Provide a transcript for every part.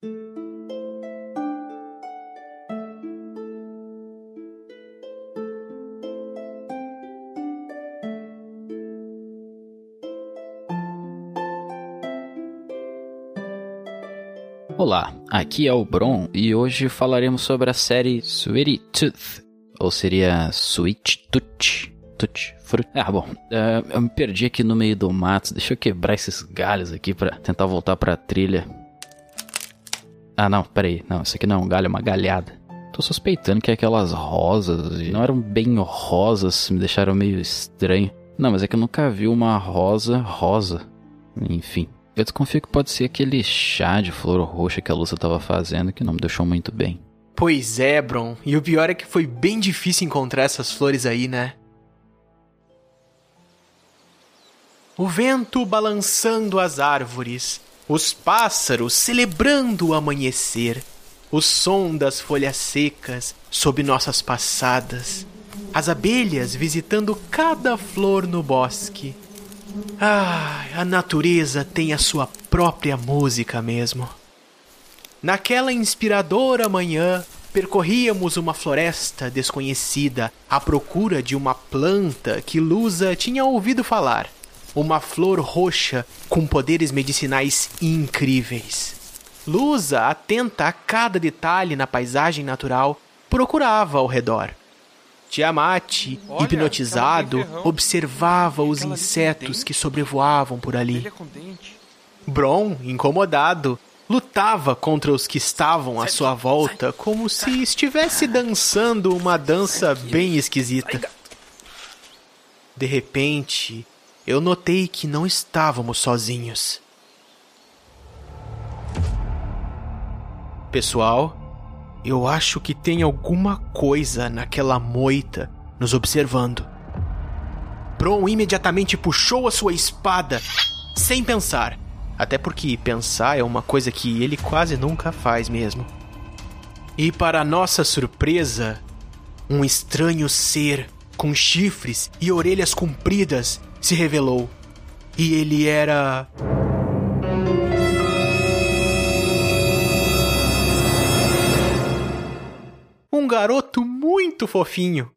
Olá, aqui é o Bron e hoje falaremos sobre a série Sweetie Tooth, ou seria Sweet Tooth. Tooth, fruit. Ah, bom, uh, eu me perdi aqui no meio do mato, deixa eu quebrar esses galhos aqui para tentar voltar pra trilha. Ah, não, peraí, não, isso aqui não é um galho, é uma galhada. Tô suspeitando que aquelas rosas não eram bem rosas, me deixaram meio estranho. Não, mas é que eu nunca vi uma rosa rosa. Enfim. Eu desconfio que pode ser aquele chá de flor roxa que a Lúcia estava fazendo que não me deixou muito bem. Pois é, Bron. E o pior é que foi bem difícil encontrar essas flores aí, né? O vento balançando as árvores, os pássaros celebrando o amanhecer, o som das folhas secas sob nossas passadas, as abelhas visitando cada flor no bosque ah, a natureza tem a sua própria música mesmo. Naquela inspiradora manhã, percorríamos uma floresta desconhecida à procura de uma planta que Lusa tinha ouvido falar. Uma flor roxa com poderes medicinais incríveis. Lusa, atenta a cada detalhe na paisagem natural, procurava ao redor. Tiamat, Olha, hipnotizado, observava os insetos que sobrevoavam por ali. Bron, incomodado, lutava contra os que estavam à sua volta como se estivesse dançando uma dança bem esquisita. De repente, eu notei que não estávamos sozinhos. Pessoal, eu acho que tem alguma coisa naquela moita nos observando. Bron imediatamente puxou a sua espada, sem pensar. Até porque pensar é uma coisa que ele quase nunca faz mesmo. E para nossa surpresa, um estranho ser com chifres e orelhas compridas se revelou. E ele era. um garoto muito fofinho.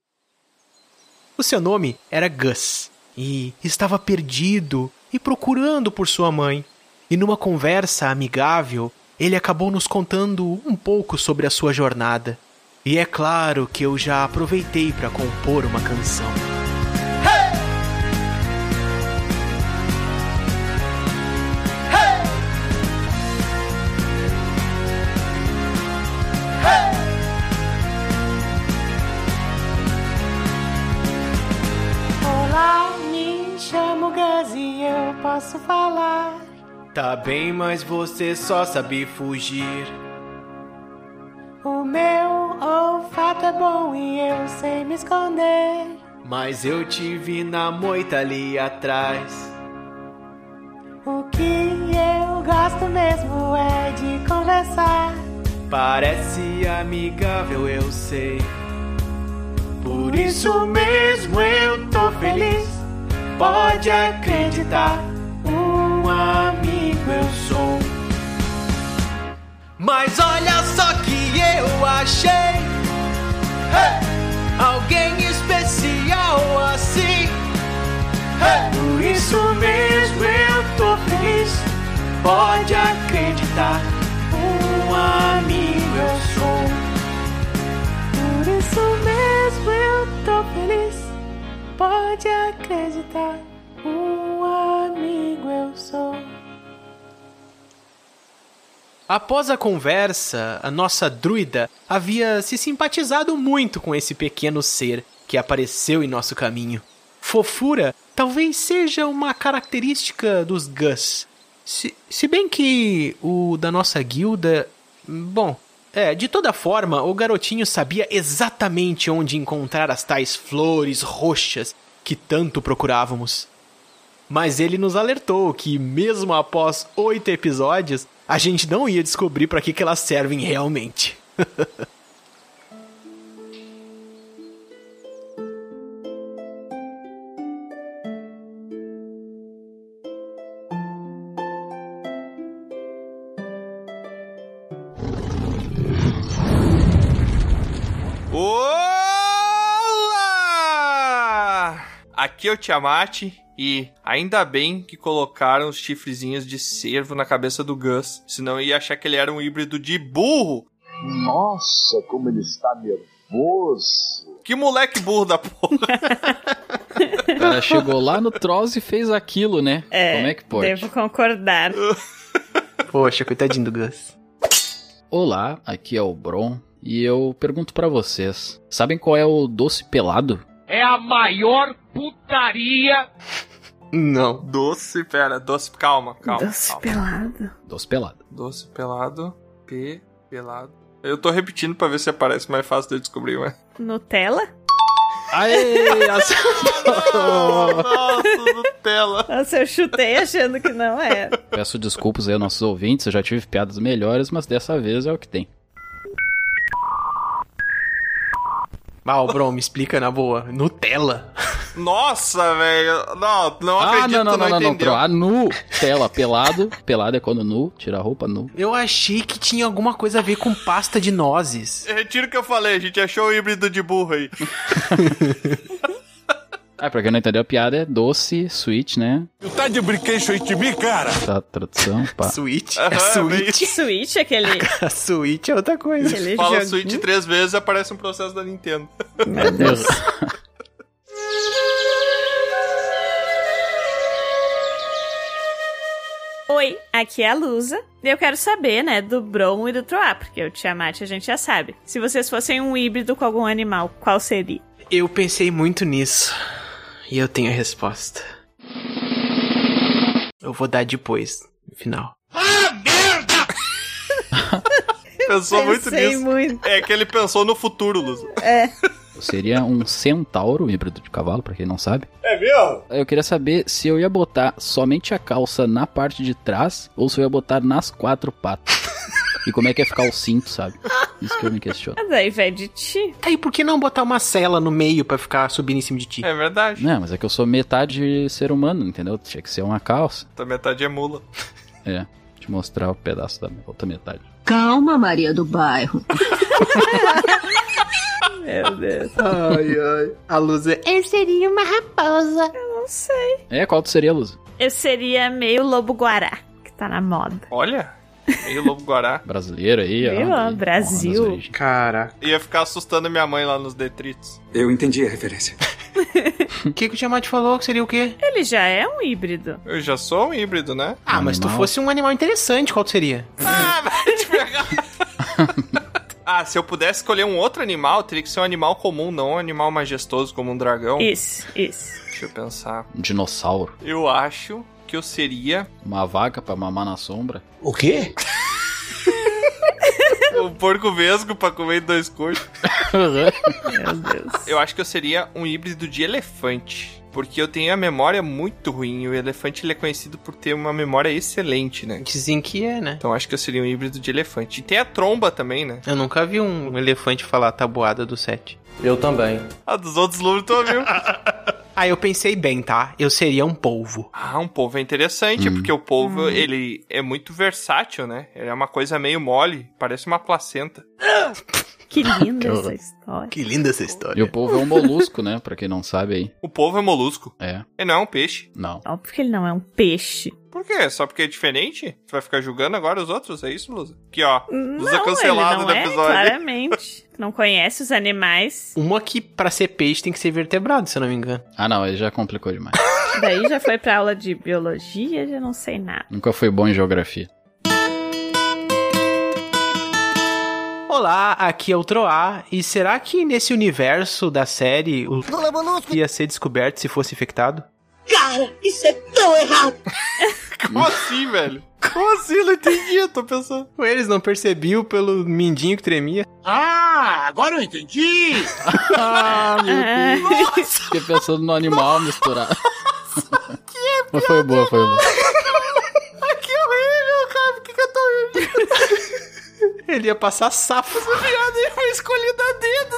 O seu nome era Gus e estava perdido e procurando por sua mãe. E numa conversa amigável, ele acabou nos contando um pouco sobre a sua jornada. E é claro que eu já aproveitei para compor uma canção. Posso falar. Tá bem, mas você só sabe fugir. O meu olfato é bom e eu sei me esconder. Mas eu te vi na moita ali atrás. O que eu gosto mesmo é de conversar. Parece amigável, eu sei. Por isso mesmo eu tô feliz. Pode acreditar um amigo eu sou. Mas olha só que eu achei hey! alguém especial assim. Hey! Por isso mesmo eu tô feliz. Pode acreditar, um amigo eu sou. Por isso mesmo eu tô feliz. Pode acreditar, um amigo eu sou. Após a conversa, a nossa druida havia se simpatizado muito com esse pequeno ser que apareceu em nosso caminho. Fofura talvez seja uma característica dos Gus. Se, se bem que o da nossa guilda. Bom, é, de toda forma, o garotinho sabia exatamente onde encontrar as tais flores roxas que tanto procurávamos. Mas ele nos alertou que, mesmo após oito episódios, a gente não ia descobrir para que, que elas servem realmente. Olá! Aqui é o Tiamat e ainda bem que colocaram os chifrezinhos de cervo na cabeça do Gus, senão eu ia achar que ele era um híbrido de burro. Nossa, como ele está nervoso. Que moleque burro da porra. O cara chegou lá no Troll e fez aquilo, né? É, Como é que pode? Devo concordar. Poxa, coitadinho do Gus. Olá, aqui é o Bron e eu pergunto pra vocês: sabem qual é o doce pelado? É a maior putaria Não. Doce, pera, doce, calma, calma. Doce calma. pelado. Doce pelado. Doce pelado, P, pelado. Eu tô repetindo pra ver se aparece mais fácil de eu descobrir, mas... Nutella? Aê! Nossa, Nutella. Nossa, eu chutei achando que não era. Peço desculpas aí aos nossos ouvintes, eu já tive piadas melhores, mas dessa vez é o que tem. Ah, o Bron, me explica na boa. Nutella. Nossa, velho. Não, não ah, acredito não, não, não, não, não, entendeu. Tro. Ah, nu, tela, pelado. Pelado é quando nu, tira a roupa nu. Eu achei que tinha alguma coisa a ver com pasta de nozes. Eu Retiro o que eu falei, a gente achou o híbrido de burro aí. Ah, pra quem não entendeu a piada, é doce, sweet, né? Tá de brinquedo de mim, cara? Tá tradução, pá. Switch. Aham, É Switch. Switch, aquele, A Switch é outra coisa. aquele Fala joguinho. Switch três vezes aparece um processo da Nintendo. Meu Deus. Oi, aqui é a Lusa. E eu quero saber, né, do Bron e do Troá, porque o Tiamat a gente já sabe. Se vocês fossem um híbrido com algum animal, qual seria? Eu pensei muito nisso. E eu tenho a resposta. Eu vou dar depois, no final. Pensou muito Pensei nisso. muito. É que ele pensou no futuro, Luz. Seria um centauro, híbrido de cavalo, pra quem não sabe. É mesmo? Eu queria saber se eu ia botar somente a calça na parte de trás ou se eu ia botar nas quatro patas. e como é que ia ficar o cinto, sabe? Isso que eu me questiono. Mas aí vai de ti. Aí, por que não botar uma cela no meio pra ficar subindo em cima de ti? É verdade. Não, mas é que eu sou metade ser humano, entendeu? Tinha que ser uma calça. A metade é mula. É, te mostrar o pedaço da outra metade. Calma, Maria do Bairro. Meu Deus. Ai, ai. A luz é... Eu seria uma raposa. Não sei. É, qual tu seria, Luz? Eu seria meio lobo-guará, que tá na moda. Olha, meio lobo guará. Brasileiro aí, ó. Brasil. Caraca. Ia ficar assustando minha mãe lá nos detritos. Eu entendi a referência. O que, que o Tiamat falou que seria o quê? Ele já é um híbrido. Eu já sou um híbrido, né? Ah, mas se tu Animal. fosse um animal interessante, qual tu seria? Ah, vai te pegar. ah, se eu pudesse escolher um outro animal, teria que ser um animal comum, não um animal majestoso como um dragão. Isso, isso. Deixa eu pensar. Um dinossauro. Eu acho que eu seria Uma vaca pra mamar na sombra. O quê? um porco vesgo pra comer dois coxos. Meu Deus. Eu acho que eu seria um híbrido de elefante. Porque eu tenho a memória muito ruim. e O elefante ele é conhecido por ter uma memória excelente, né? Dizem que é, né? Então acho que eu seria um híbrido de elefante. E tem a tromba também, né? Eu nunca vi um elefante falar a tabuada do set. Eu também. A dos outros lobos tu ouviu? Ah, eu pensei bem, tá? Eu seria um polvo. ah, um polvo é interessante, porque o polvo, ele é muito versátil, né? Ele é uma coisa meio mole, parece uma placenta. Que linda Que essa história. Que linda essa história. E o povo é um molusco, né? Pra quem não sabe aí. O polvo é molusco. É, Ele não é um peixe. não. Óbvio que ele não é um peixe. Por quê? Só porque é diferente? Tu vai ficar julgando agora os outros? É isso, Lusa? Aqui, ó. Lusa não, cancelado não do é, episódio. claramente. não conhece os animais. Uma que, pra ser peixe, tem que ser vertebrado, se eu não me engano. Ah, não, aí já complicou demais. Daí já foi pra aula de biologia, já não sei nada. Nunca fui bom em geografia. Olá, aqui é o Troá. E será que nesse universo da série o ia ser descoberto se fosse infectado? Cara, isso é tão errado. Como assim, velho? Como assim? Não entendi, eu tô pensando. Eles não percebiam pelo mindinho que tremia? Ah, agora eu entendi. Ah, meu Deus. Fiquei pensando no animal misturado. Mas foi boa, foi boa. Que horrível, cara. Por que, que eu tô rindo? Ele ia passar safo. Piada aí foi escolhida a dedo.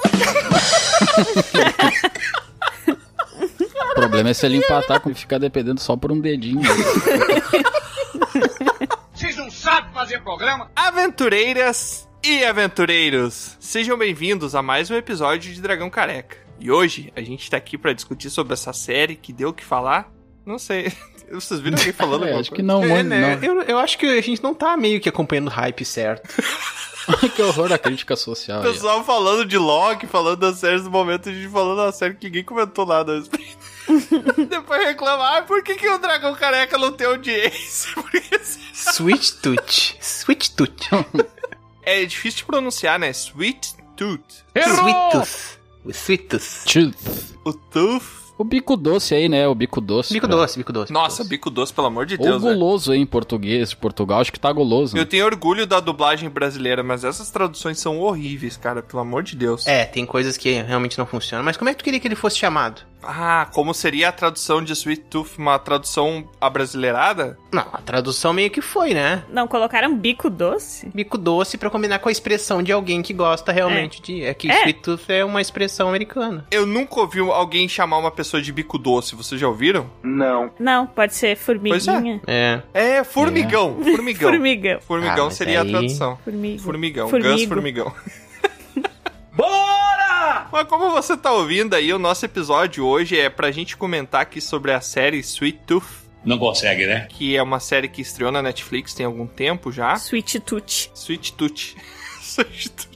O problema é se ele empatar com ficar dependendo só por um dedinho. Sabem fazer programa? A Aventureiras e aventureiros, sejam bem-vindos a mais um episódio de Dragão Careca. E hoje a gente tá aqui pra discutir sobre essa série que deu o que falar. Não sei. Vocês viram alguém falando É, acho que não, É, mano, né? não. Eu, eu acho que a gente não tá meio que acompanhando o hype certo. que horror da crítica social. O aí, pessoal falando de Loki, falando das séries do momento, a gente falando da série que ninguém comentou nada a respeito. Depois reclamar, ah, por que, que o Dragão Careca não tem audiência? Sweet Tooth. Sweet Tooth. é difícil de pronunciar, né? Sweet Tooth. Sweet Tooth. O Sweet Tooth. Tooth. O Tooth. O bico doce aí, né? O bico doce. Bico pra- doce, bico doce. Nossa, bico bico doce, pelo amor de Ou Deus, velho. guloso aí em português de Portugal, acho que tá guloso. Eu né? tenho orgulho da dublagem brasileira, mas essas traduções são horríveis, cara, pelo amor de Deus. É, tem coisas que realmente não funcionam. Mas como é que tu queria que ele fosse chamado? Ah, como seria a tradução de Sweet Tooth, uma tradução abrasileirada? Não, a tradução meio que foi, né? Não colocaram bico doce? Bico doce pra combinar com a expressão de alguém que gosta realmente de. É que É. Sweet Tooth é uma expressão americana. Eu nunca ouvi alguém chamar uma pessoa de bico doce, vocês já ouviram? Não. Não, pode ser formiguinha. É. É, formigão, formigão. Formigão. Formigão Ah, seria aí- a tradução. Formiga. Formigão, Formigo. Gus Formigão. Bora! Mas como você tá ouvindo aí, o nosso episódio hoje é pra gente comentar aqui sobre a série Sweet Tooth, Não consegue, né? que é uma série que estreou na Netflix tem algum tempo já. Sweet Tooth. Sweet Tooth. Sweet Tooth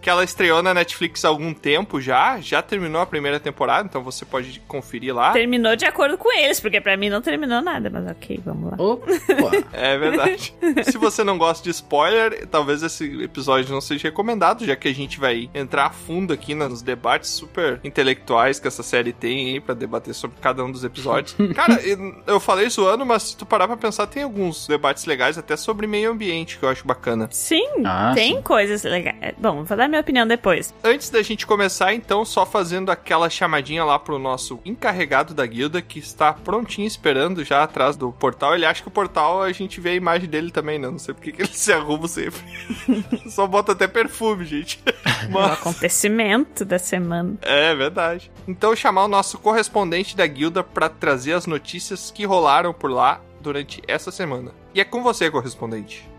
Que ela estreou na Netflix há algum tempo já, já terminou a primeira temporada, então você pode conferir lá. Terminou de acordo com eles, porque pra mim não terminou nada, mas ok, vamos lá. Opa! É verdade. Se você não gosta de spoiler, talvez esse episódio não seja recomendado, já que a gente vai entrar a fundo aqui nos debates super intelectuais que essa série tem aí pra debater sobre cada um dos episódios. Cara, eu- eu falei zoando, mas se tu parar pra pensar, tem alguns debates legais até sobre meio ambiente que eu acho bacana. Sim, Ah, tem sim. coisas legais. Bom, vou dar minha opinião depois. Antes da gente começar, então, só fazendo aquela chamadinha lá pro nosso encarregado da guilda, que está prontinho esperando já atrás do portal. Ele acha que o portal a gente vê a imagem dele também, né? Não sei porque que ele se arruma sempre. só bota até perfume, gente. O Mas... acontecimento da semana. É verdade. Então chamar o nosso correspondente da guilda pra trazer as notícias que rolaram por lá durante essa semana. E é com você, correspondente.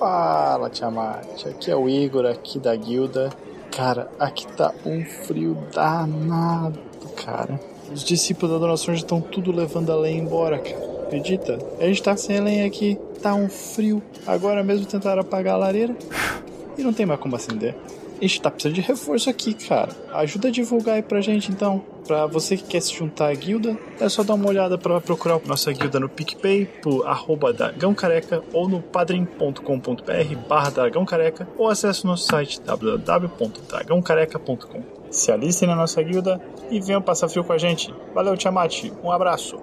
Fala, Tiamat. Aqui é o Igor, aqui da guilda. Cara, aqui tá um frio danado, cara. Os discípulos da Dona Sonja estão tudo levando a lenha embora, cara. Acredita? A gente tá sem lenha aqui, tá um frio. Agora mesmo tentaram apagar a lareira e não tem mais como acender. A gente tá precisando de reforço aqui, cara. Ajuda a divulgar aí pra gente, então. Pra você que quer se juntar à guilda, é só dar uma olhada pra procurar nossa guilda no PicPay, por arroba Dragão Careca, ou no padrim.com.br barra Dragão Careca, ou acesse nosso site www.dragãocareca.com. Se alistem na nossa guilda e venham passar frio com a gente. Valeu, Tiamat. Um abraço.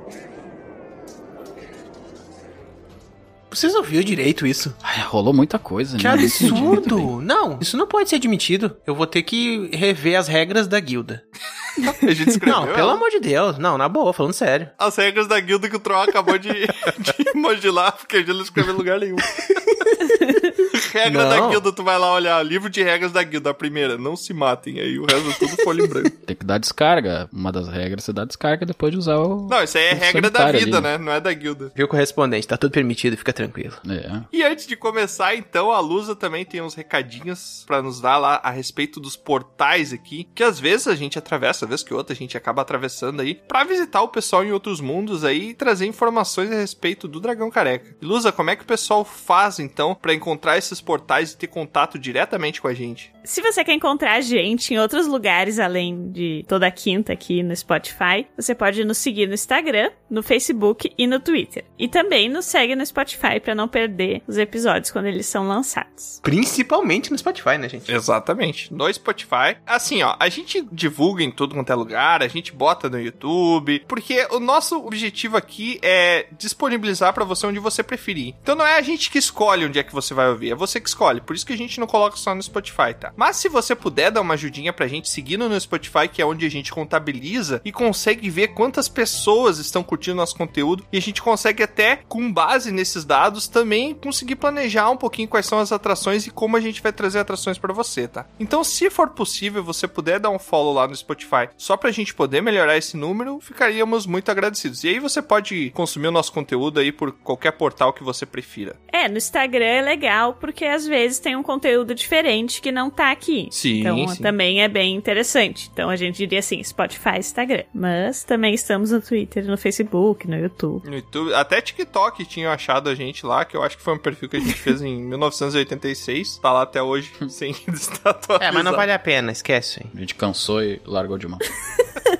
Vocês ouviram direito isso? Ai, rolou muita coisa, Que né? Bem. absurdo! Não, isso não pode ser admitido. Eu vou ter que rever as regras da guilda. A gente escreveu. Não, pelo amor de Deus. Não, na boa, falando sério. As regras da guilda que o Troll acabou de, de modular, porque a gente não escreveu em lugar nenhum. Regra da Não. guilda, tu vai lá olhar, livro de regras da guilda, a primeira, não se matem, aí o resto é tudo folha em branco. Tem que dar descarga. Uma das regras é você dar descarga depois de usar o. Não, isso aí é regra da vida, ali, né? Não é da guilda. Viu, correspondente? Tá tudo permitido, fica tranquilo. É. E antes de começar, então, a Lusa também tem uns recadinhos pra nos dar lá a respeito dos portais aqui, que às vezes a gente atravessa, às vezes que outra a gente acaba atravessando aí, pra visitar o pessoal em outros mundos aí e trazer informações a respeito do Dragão Careca. E, Lusa, como é que o pessoal faz, então, pra encontrar esses portais e ter contato diretamente com a gente? Se você quer encontrar a gente em outros lugares além de toda quinta aqui no Spotify, você pode nos seguir no Instagram, no Facebook e no Twitter. E também nos segue no Spotify para não perder os episódios quando eles são lançados. Principalmente no Spotify, né, gente? Exatamente. No Spotify. Assim, ó, a gente divulga em tudo quanto é lugar, a gente bota no YouTube, porque o nosso objetivo aqui é disponibilizar pra você onde você preferir. Então não é a gente que escolhe onde é que você vai ouvir, é você que escolhe. Por isso que a gente não coloca só no Spotify, tá? Mas se você puder dar uma ajudinha pra gente seguindo no Spotify, que é onde a gente contabiliza e consegue ver quantas pessoas estão curtindo nosso conteúdo e a gente consegue até, com base nesses dados, também conseguir planejar um pouquinho quais são as atrações e como a gente vai trazer atrações pra você, tá? Então, se for possível, você puder dar um follow lá no Spotify, só pra gente poder melhorar esse número, ficaríamos muito agradecidos. E aí você pode consumir o nosso conteúdo aí por qualquer portal que você prefira. É, no Instagram é legal porque às vezes tem um conteúdo diferente que não tá aqui. Sim, Então sim. também é bem interessante. Então a gente diria assim, Spotify, Instagram. Mas também estamos no Twitter, no Facebook, no YouTube. No YouTube, até TikTok tinham achado a gente lá, que eu acho que foi um perfil que a gente fez em 1986. Tá lá até hoje, sem estar atualizado. É, mas não vale a pena, esquece. A gente cansou e largou de mão.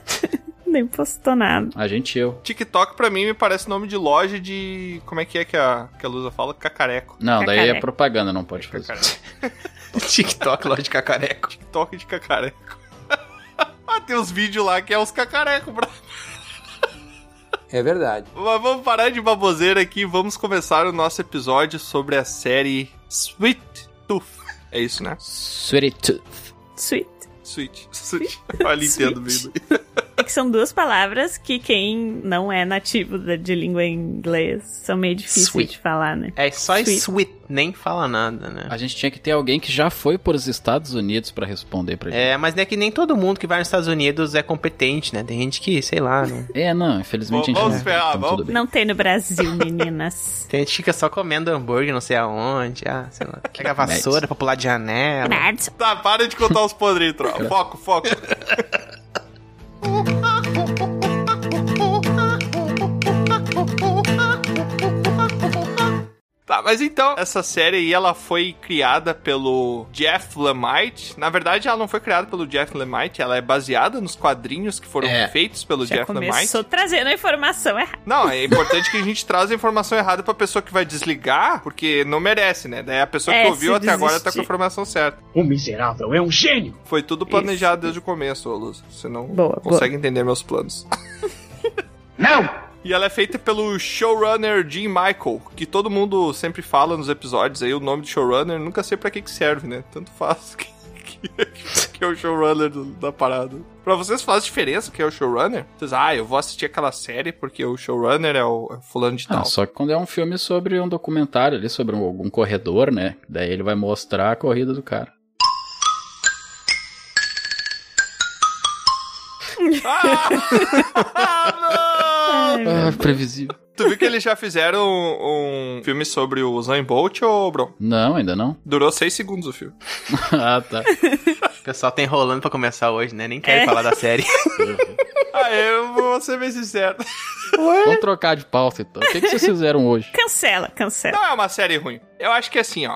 Nem postou nada. A gente eu. TikTok pra mim me parece nome de loja de. Como é que é que a, que a Lusa fala? Cacareco. Não, daí é Cacareco. propaganda, não pode fazer. Cacareco. TikTok, loja de cacareco. TikTok de cacareco. ah, tem uns vídeos lá que é os cacarecos, bra. É verdade. Mas vamos parar de baboseira aqui e vamos começar o nosso episódio sobre a série Sweet Tooth. É isso, né? Sweet Tooth. Sweet. Sweet. Sweet. Olha, entendo mesmo. É que são duas palavras que quem não é nativo de língua inglesa são meio difíceis Sweet. de falar, né? É só Sweet. sweet. nem fala nada, né? A gente tinha que ter alguém que já foi para os Estados Unidos pra responder pra gente. É, mas não é que nem todo mundo que vai nos Estados Unidos é competente, né? Tem gente que, sei lá, não... É, não, infelizmente Vamos a gente esperar, então, vamos. Não tem no Brasil, meninas. Tem gente que fica só comendo hambúrguer não sei aonde, ah, sei lá. Pega a vassoura pra pular de janela. Nerds. Tá, para de contar os podres, tropa. Foco, foco. Tá, mas então, essa série aí, ela foi criada pelo Jeff Lemite. Na verdade, ela não foi criada pelo Jeff Lemite, ela é baseada nos quadrinhos que foram É. feitos pelo Já Jeff Lemite. começou trazendo a informação errada. Não, é importante que a gente traz a informação errada pra pessoa que vai desligar, porque não merece, né? Daí a pessoa É, que ouviu até agora tá com a desistir. informação certa. O miserável é um gênio. Foi tudo planejado desde o começo, Luz. Você não Boa, consegue entender meus planos. Não! E ela é feita pelo showrunner Jim Michael, que todo mundo sempre fala nos episódios aí, o nome do showrunner, nunca sei pra que que serve, né? Tanto faz que, que, que é o showrunner do- da parada. Pra vocês faz diferença que é o showrunner? Vocês, ah, eu vou assistir aquela série porque o showrunner é o é fulano de Ah, tal. só que quando é um filme sobre um documentário ali, sobre um- algum corredor, né? Daí ele vai mostrar a corrida do cara. ah, não! Ah, previsível. Tu viu que eles já fizeram um, um filme sobre o Usain Bolt, ô, Bron? Não, ainda não. Durou seis segundos o filme. ah, tá. O pessoal tá enrolando pra começar hoje, né? Nem quer É. falar da série. Ah, eu vou ser bem sincero. Vamos trocar de pauta então. O que, que vocês fizeram hoje? Cancela, cancela. Não é uma série ruim. Eu acho que assim, ó.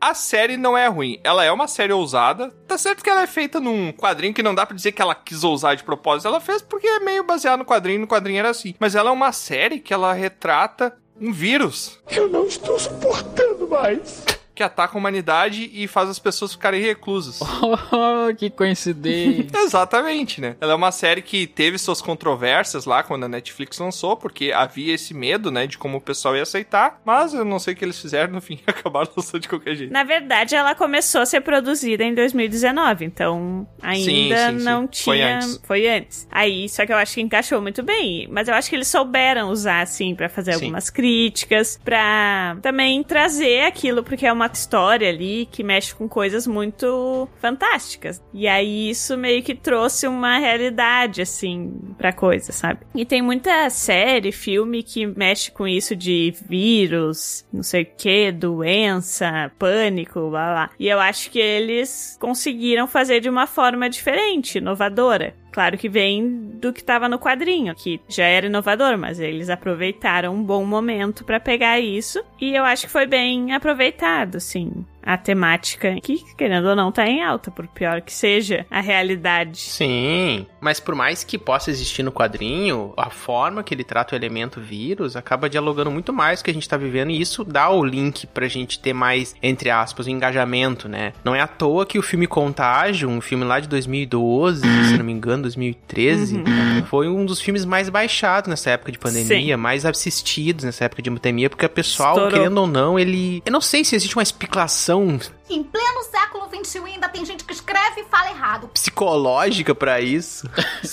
A série não é ruim. Ela é uma série ousada. Tá certo que ela é feita num quadrinho que não dá pra dizer que ela quis ousar de propósito. Ela fez porque é meio baseado no quadrinho. No quadrinho era assim. Mas ela é uma série que ela retrata um vírus Eu não estou suportando mais. Que ataca a humanidade e faz as pessoas ficarem reclusas. Oh, que coincidência. Exatamente, né? Ela é uma série que teve suas controvérsias lá quando a Netflix lançou, porque havia esse medo, né, de como o pessoal ia aceitar, mas eu não sei o que eles fizeram, no fim acabaram lançando de qualquer jeito. Na verdade, ela começou a ser produzida em 2019, então ainda Sim, sim, sim. não Foi tinha. antes. Foi antes. Aí, só que eu acho que encaixou muito bem. Mas eu acho que eles souberam usar, assim, pra fazer Sim. algumas críticas, pra também trazer aquilo, porque é uma história ali que mexe com coisas muito fantásticas. E aí isso meio que trouxe uma realidade, assim, pra coisa, sabe? E tem muita série, filme que mexe com isso de vírus, não sei o que, doença, pânico, blá blá. E eu acho que eles conseguiram fazer de uma forma diferente, inovadora. Claro que vem do que estava no quadrinho, que já era inovador, mas eles aproveitaram um bom momento pra pegar isso. E eu acho que foi bem aproveitado, assim. A temática, que querendo ou não tá em alta, por pior que seja a realidade. Sim, mas por mais que possa existir no quadrinho, a forma que ele trata o elemento vírus acaba dialogando muito mais com o que a gente tá vivendo e isso dá o link pra gente ter mais, entre aspas, o engajamento, né? Não é à toa que o filme Contágio, um filme lá de 2012, se não me engano, 2013, foi um dos filmes mais baixados nessa época de pandemia, Sim. mais assistidos nessa época de pandemia, porque o pessoal, Estourou. querendo ou não, ele... Eu não sei se existe uma explicação explicação Em pleno século XXI ainda tem gente que escreve e fala errado. psicológica pra isso.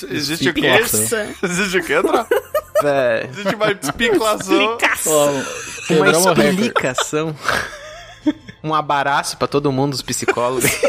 Existe o quê? Explicação. Existe o quê? É, Existe uma explicação. Ó, uma explicação. Um abraço pra todo mundo, os psicólogos.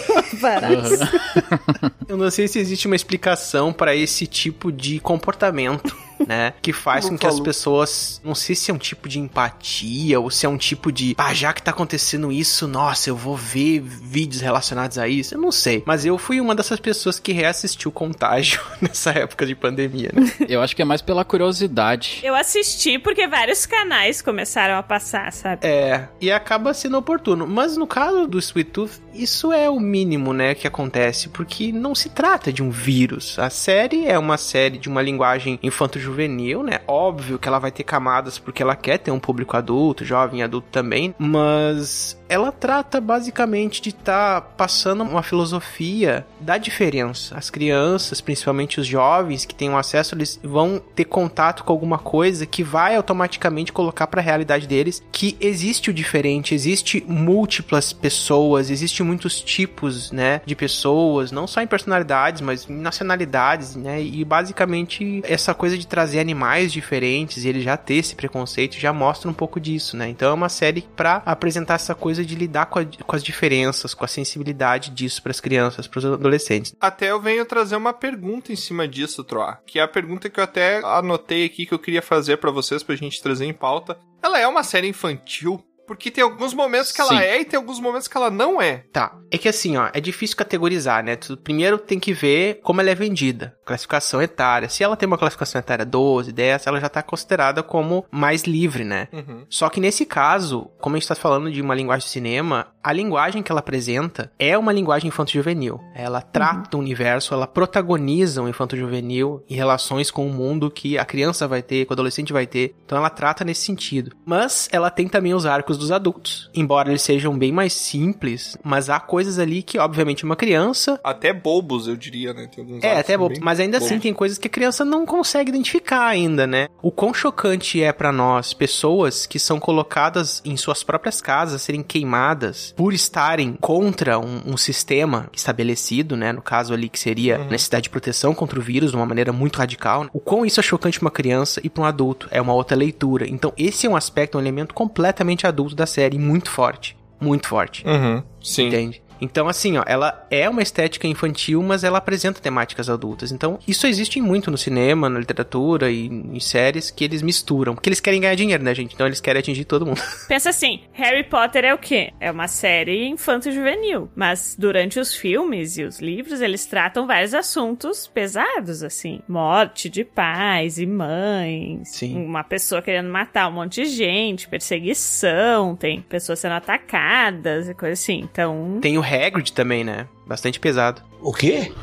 Eu não sei se existe uma explicação pra esse tipo de comportamento, né? Que faz com que as pessoas. Não sei se é um tipo de empatia ou se é um tipo de. Ah, já que tá acontecendo isso, nossa, eu vou ver vídeos relacionados a isso. Eu não sei. Mas eu fui uma dessas pessoas que reassistiu Contágio nessa época de pandemia, né? Eu acho que é mais pela curiosidade. Eu assisti porque vários canais começaram a passar, sabe? É, e acaba sendo oportuno. Mas no caso do Sweet Tooth, isso é o mínimo, né, que acontece, porque não se trata de um vírus. A série é uma série de uma linguagem infanto-juvenil, né? Óbvio que ela vai ter camadas porque ela quer ter um público adulto, jovem adulto também, mas ela trata basicamente de estar passando uma filosofia da diferença. As crianças, principalmente os jovens que têm um acesso, eles vão ter contato com alguma coisa que vai automaticamente colocar para a realidade deles que existe o diferente, existe múltiplas pessoas, existe muitos tipos, né, de pessoas, não só em personalidades, mas em nacionalidades, né? E basicamente essa coisa de trazer animais diferentes e ele já ter esse preconceito já mostra um pouco disso, né? Então é uma série para apresentar essa coisa de lidar com, a- com as diferenças, com a sensibilidade disso para as crianças, para os adolescentes. Até eu venho trazer uma pergunta em cima disso, Troa. Que é a pergunta que eu até anotei aqui que eu queria fazer pra vocês, pra gente trazer em pauta. Ela é uma série infantil? Porque tem alguns momentos que ela Sim. é e tem alguns momentos que ela não é. Tá. É que assim, ó, é difícil categorizar, né? Tu primeiro tem que ver como ela é vendida. Classificação etária. Se ela tem uma classificação etária 12, 10, ela já tá considerada como mais livre, né? Uhum. Só que nesse caso, como a gente tá falando de uma linguagem de cinema, a linguagem que ela apresenta é uma linguagem infanto-juvenil. Ela trata o universo, ela protagoniza o infanto-juvenil em relações com o mundo que a criança vai ter, que o adolescente vai ter. Então ela trata nesse sentido. Mas ela tem também os arcos dos adultos. Embora eles sejam bem mais simples, mas há coisas ali que, obviamente, uma criança Até bobos, eu diria, né? Tem alguns é, arcos até bom. bem Mas ainda assim bobos. tem coisas que a criança não consegue identificar ainda, né? O quão chocante é pra nós pessoas que são colocadas em suas próprias casas serem queimadas por estarem contra um, um sistema estabelecido, né? No caso ali que seria Uhum. a necessidade de proteção contra o vírus de uma maneira muito radical. O quão isso é chocante pra uma criança e pra um adulto é uma outra leitura. Então esse é um aspecto, um elemento completamente adulto da série, muito forte. Muito forte. Uhum, sim. Entende? Então, assim, ó, ela é uma estética infantil, mas ela apresenta temáticas adultas. Então, isso existe muito no cinema, na literatura e em séries que eles misturam. Porque eles querem ganhar dinheiro, né, gente? Então, eles querem atingir todo mundo. Pensa assim, Harry Potter é o quê? É uma série infanto-juvenil. Mas durante os filmes e os livros, eles tratam vários assuntos pesados, assim. Morte de pais e mães. Sim. Uma pessoa querendo matar um monte de gente. Perseguição. Tem pessoas sendo atacadas e coisa assim. Então... Tem o Hagrid também, né? Bastante pesado. O quê?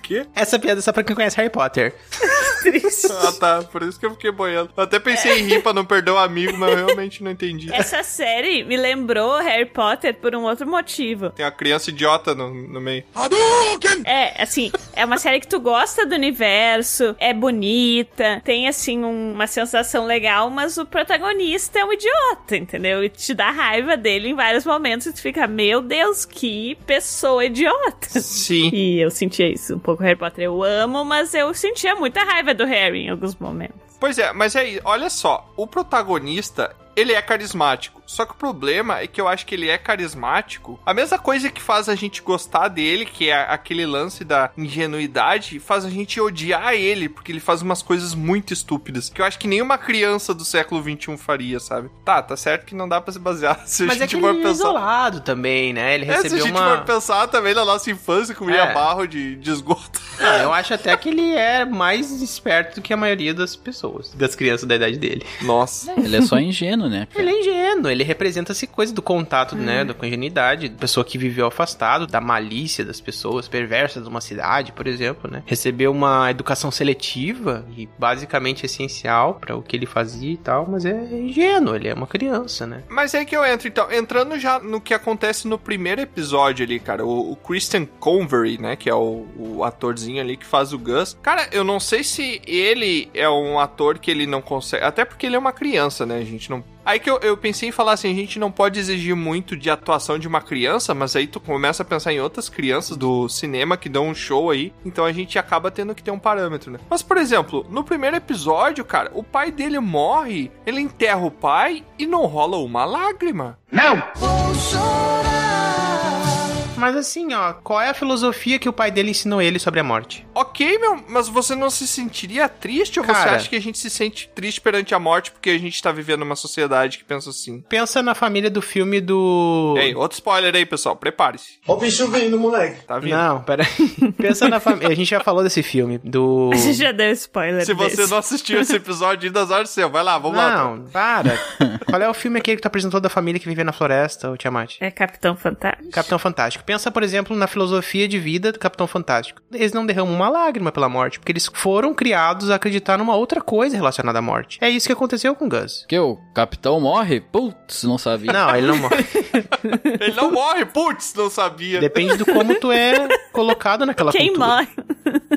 O quê? Essa piada é só pra quem conhece Harry Potter. triste. Ah, tá. Por isso que eu fiquei boiando. Eu até pensei em rir pra não perder o amigo, mas eu realmente não entendi. Essa série me lembrou Harry Potter por um outro motivo. Tem uma criança idiota no, no meio. É, assim, é uma série que tu gosta do universo, é bonita, tem, assim, um- uma sensação legal, mas o protagonista é um idiota, entendeu? E te dá raiva dele em vários momentos e tu fica, meu Deus, que pessoa idiota. Sim. E eu sentia isso um pouco. Harry Potter eu amo, mas eu sentia muita raiva do Harry em alguns momentos. Pois é, mas aí, olha só, o protagonista, ele é carismático. Só que o problema é que eu acho que ele é carismático. A mesma coisa que faz a gente gostar dele, que é aquele lance da ingenuidade, faz a gente odiar ele, porque ele faz umas coisas muito estúpidas. Que eu acho que nenhuma criança do século XXI faria, sabe? Tá, tá certo que não dá pra se basear. Se Mas a é que gente ele for é pensar. isolado também, né? Ele É, se a recebeu gente uma... for pensar também na nossa infância, comia É. barro de, de esgoto. Não, eu acho até que ele é mais esperto do que a maioria das pessoas, das crianças da idade dele. Nossa. Ele é só ingênuo, né? cara? Ele é ingênuo, ele representa essa coisa do contato, né, da ingenuidade, pessoa que viveu afastado, da malícia das pessoas, perversas de uma cidade, por exemplo, né? Recebeu uma educação seletiva e basicamente essencial para o que ele fazia e tal, mas é ingênuo, ele é uma criança, né? Mas é que eu entro, então, entrando já no que acontece no primeiro episódio ali, cara, o, o Christian Convery, né, que é o, o atorzinho atorzinho ali que faz o Gus. Cara, eu não sei se ele é um ator que ele não consegue. Até porque ele é uma criança, né? A gente não. Aí que eu, eu pensei em falar assim: a gente não pode exigir muito de atuação de uma criança, mas aí tu começa a pensar em outras crianças do cinema que dão um show aí. Então a gente acaba tendo que ter um parâmetro, né? Mas, por exemplo, no primeiro episódio, cara, o pai dele morre, ele enterra o pai e não rola uma lágrima. Não! Mas assim, ó, qual é a filosofia que o pai dele ensinou ele sobre a morte? Ok, meu, mas você não se sentiria triste ou você Cara. acha que a gente se sente triste perante a morte porque a gente tá vivendo uma sociedade que pensa assim? Pensa na família do filme do. Ei, outro spoiler aí, pessoal, prepare-se. Ó o bicho vindo, moleque. Tá vindo. Não, pera aí. Pensa na família. A gente já falou desse filme, do. A gente já deu spoiler Se você desse. não assistiu esse episódio ainda, azar seu. Vai lá, vamos lá. Não, para. Qual é o filme aquele que tu apresentou da família que vivia na floresta, o Tiamat? É Capitão Fantástico. Capitão Fantástico. Pensa, por exemplo, na filosofia de vida do Capitão Fantástico. Eles não derramam uma lágrima pela morte, porque eles foram criados a acreditar numa outra coisa relacionada à morte. É isso que aconteceu com o Gus. Que o capitão morre? Putz, não sabia. Não, ele não morre. Ele não morre, putz, não sabia. Depende do como tu é colocado naquela Quem cultura. morre?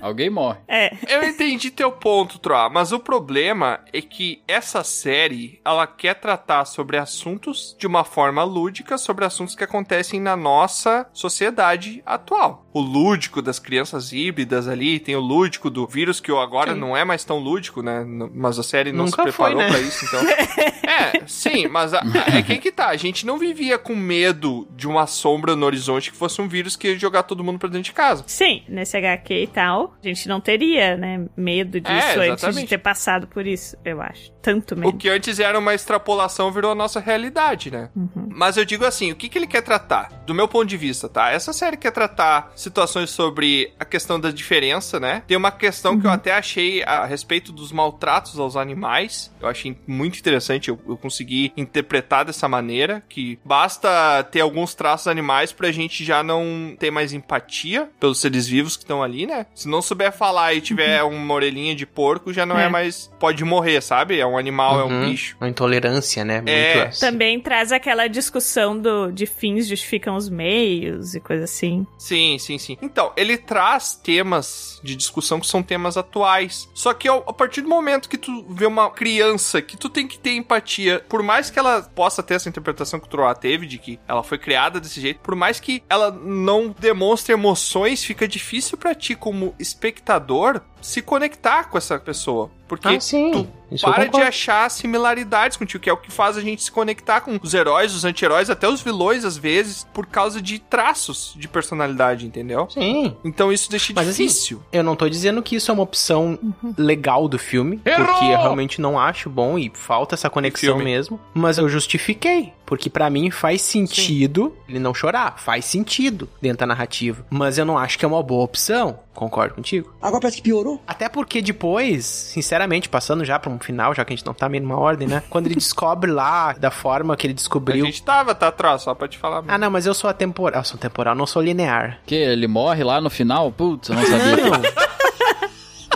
Alguém morre. É. Eu entendi teu ponto, Troa, mas o problema é que essa série, ela quer tratar sobre assuntos de uma forma lúdica, sobre assuntos que acontecem na nossa sociedade atual. O lúdico das crianças híbridas ali, tem o lúdico do vírus que agora Sim. não é mais tão lúdico, né? Mas a série não Nunca se preparou foi, né? pra isso, então. é, sim, mas a, a- é que que tá, a gente não vivia com medo de uma sombra no horizonte que fosse um vírus que ia jogar todo mundo pra dentro de casa. Sim, nesse HQ e tal, a gente não teria, né, medo disso É, antes de ter passado por isso, eu acho. Tanto O medo. que antes era uma extrapolação virou a nossa realidade, né? Mas eu digo assim, o que, que ele quer tratar? Do meu ponto de vista, tá? Essa série quer tratar situações sobre a questão da diferença, né? Tem uma questão que eu até achei a respeito dos maltratos aos animais. Eu achei muito interessante, eu, eu consegui interpretar dessa maneira, que basta ter alguns traços animais pra gente já não ter mais empatia pelos seres vivos que estão ali, né? Se não souber falar e tiver uma orelhinha de porco, já não é, É. mais... Pode morrer, sabe? É um animal, é um Uhum. bicho. Uma intolerância, né? Muito É. essa. Também traz aquela discussão do, de fins justificam os meios e coisa assim. Sim, sim, sim. Então, ele traz temas de discussão que são temas atuais. Só que ao- a partir do momento que tu vê uma criança que tu tem que ter empatia, por mais que ela possa ter essa interpretação que o Troá teve, de que ela foi criada desse jeito, por mais que ela não demonstre emoções, fica difícil pra ti, como espectador, se conectar com essa pessoa. Porque Ah, sim. tu Isso para de achar similaridades contigo, que é o que faz a gente se conectar com os heróis, os anti-heróis, até os vilões, às vezes, por causa de traços de personalidade, entendeu? Sim. Então isso deixa Mas assim, difícil. eu não tô dizendo que isso é uma opção legal do filme, porque eu realmente não acho bom e falta essa conexão mesmo, mas eu justifiquei, porque pra mim faz sentido ele não chorar, faz sentido dentro da narrativa, mas eu não acho que é uma boa opção, concordo contigo. Agora parece que piorou. Até porque depois, sinceramente, passando já pra um final, já que a gente não tá meio numa ordem, né? Quando ele descobre lá da forma que ele A descobriu. gente tava, tá atrás, só pra te falar. mesmo. Ah, não, mas eu sou atemporal. Eu sou temporal, não sou linear. Que ele morre lá no final? Putz, eu não sabia. Não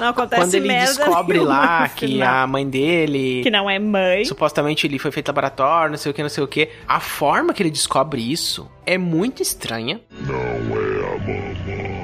acontece Quando ele merda descobre lá que a mãe dele. Que não é mãe. Supostamente ele foi feito em laboratório, não sei o que, não sei o que. A forma que ele descobre isso é muito estranha. Não é a mamãe.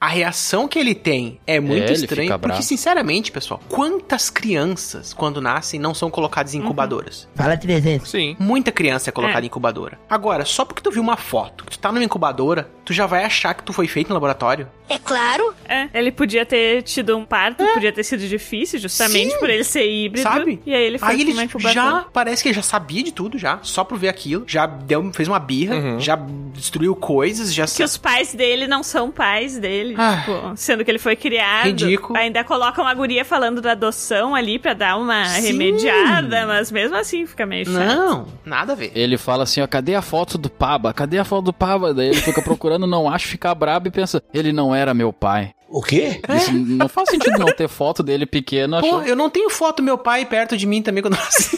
A reação que ele tem é muito É, estranha, porque, sinceramente, pessoal, quantas crianças, quando nascem, não são colocadas em incubadoras? Fala 300. Sim. Muita criança é colocada É. em incubadora. Agora, só porque tu viu uma foto que tu tá numa incubadora, tu já vai achar que tu foi feito no laboratório? É claro. É, ele podia ter tido um parto, podia ter sido difícil, justamente Sim. por ele ser híbrido. Sabe? E aí ele foi Aí ele uma já parece que ele já sabia de tudo já, só por ver aquilo, já deu, fez uma birra, Uhum. já destruiu coisas, já Que os pais dele não são pais dele, Ah. tipo, sendo que ele foi criado. Ridículo. Ainda colocam a guria falando da adoção ali pra dar uma Sim. remediada, mas mesmo assim fica meio chato. Não, nada a ver. Ele fala assim, ó, cadê a foto do Paba? Cadê a foto do Paba? Daí ele fica procurando, não acha, fica brabo e pensa, ele não era meu pai. O quê? Isso não faz sentido não ter foto dele pequeno. Pô, achou- eu não tenho foto do meu pai perto de mim também quando eu nasci.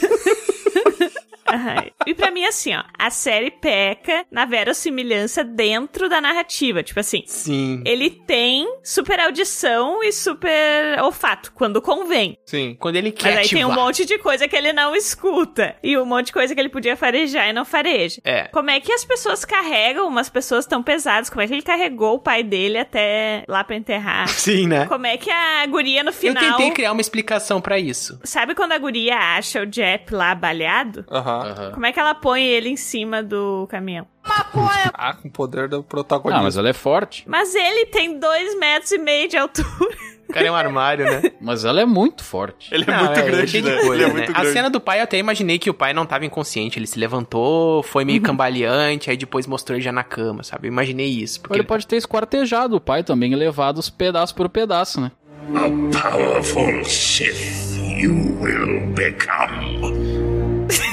Aham. E pra mim, assim, ó, a série peca na verossimilhança dentro da narrativa. Tipo assim, Sim. ele tem super audição e super olfato, quando convém. Sim. Quando ele quer Mas aí tem um ativar. monte de coisa que ele não escuta. E um monte de coisa que ele podia farejar e não fareja. É. Como é que as pessoas carregam umas pessoas tão pesadas? Como é que ele carregou o pai dele até lá pra enterrar? Sim, né? Como é que a guria no Eu final. tentei criar uma explicação pra isso. Sabe quando a guria acha o Jep lá balhado? Aham. Como é que ela põe ele em cima do caminhão? Ah, com o poder do Ah, protagonista. mas ela é forte. Mas ele tem dois metros e meio de altura. O cara é um armário, né? Mas ela é muito forte. Ele é Não, muito grande, cheio de né? coisa, ele é né? muito A grande. cena do pai, eu até imaginei que o pai não tava inconsciente. Ele se levantou, foi meio cambaleante, aí depois mostrou ele já na cama, sabe? Eu imaginei isso. Porque Ele pode ter esquartejado o pai também e levado os pedaço por pedaço, né? A powerful Sith you will become.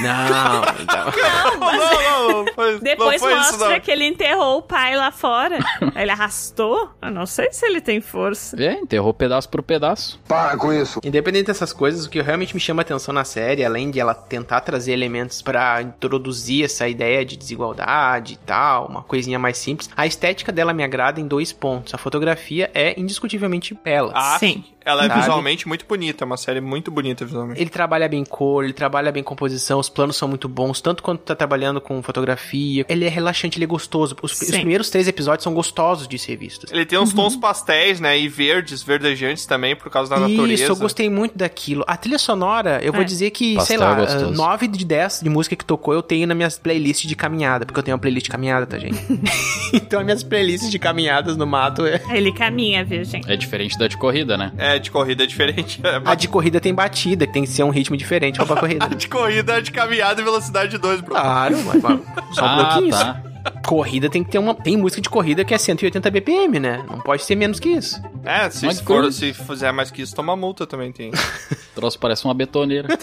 Não, então... Não, mas Não, não, não foi, depois não foi isso, mostra não. que ele enterrou o pai lá fora. ele arrastou? Eu não sei se ele tem força. É, enterrou pedaço por pedaço. Para com isso. Independente dessas coisas, o que realmente me chama a atenção na série, além de ela tentar trazer elementos pra introduzir essa ideia de desigualdade e tal, uma coisinha mais simples, a estética dela me agrada em dois pontos. A fotografia é indiscutivelmente bela. Ah, Sim. Ela é Sabe? visualmente muito bonita, é uma série muito bonita visualmente. Ele trabalha bem cor, ele trabalha bem composição, os planos são muito bons, tanto quanto tá trabalhando com fotografia. Ele é relaxante, ele é gostoso. Os, os primeiros três episódios são gostosos de ser vistos. Ele tem uns Uhum. tons pastéis, né? E verdes, verdejantes também, por causa da natureza. Isso, eu gostei muito daquilo. A trilha sonora, eu vou É. dizer que, Pastel sei lá, é gostoso. 9 de 10 de música que tocou eu tenho na minha playlist de caminhada, porque eu tenho uma playlist de caminhada, tá, gente? então, as minhas playlists de caminhadas no mato é. Ele caminha, viu, gente? É diferente da de corrida, né? É, de corrida é diferente. É, A de corrida tem batida, que tem que ser um ritmo diferente pra corrida. de corrida é de caminhada e velocidade 2, bro. Claro, mas, mas só um ah, pouquinho. tá. Corrida tem que ter uma. Tem música de corrida que é 180 BPM, né? Não pode ser menos que isso. É, se Mas for, se fizer mais que isso, toma multa também tem. O troço parece uma betoneira.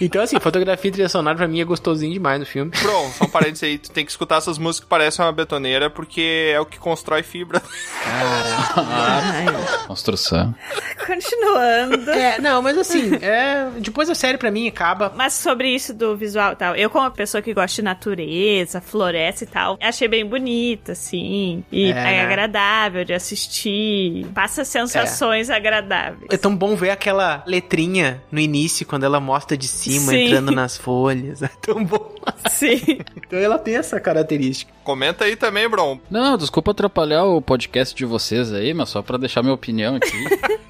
Então, assim, fotografia e trilha sonora pra mim é gostosinho demais no filme. Bro, só um parênteses aí, tu tem que escutar essas músicas que parecem uma betoneira, porque é o que constrói fibra. Ai, Construção. continuando. É, não, mas assim, é, depois a série pra mim acaba. Mas sobre isso do visual e tal, eu como uma pessoa que gosta de natureza, floresta e tal, achei bem bonita, assim. E É, é, né? agradável de assistir. Passa sensações agradáveis. É tão bom ver aquela letrinha no início, quando ela mostra de cima, Sim. entrando nas folhas. É tão bom. Sim. Então ela tem essa característica. Comenta aí também, bro. Não, desculpa atrapalhar o podcast de vocês aí, mas só pra deixar minha opinião aqui.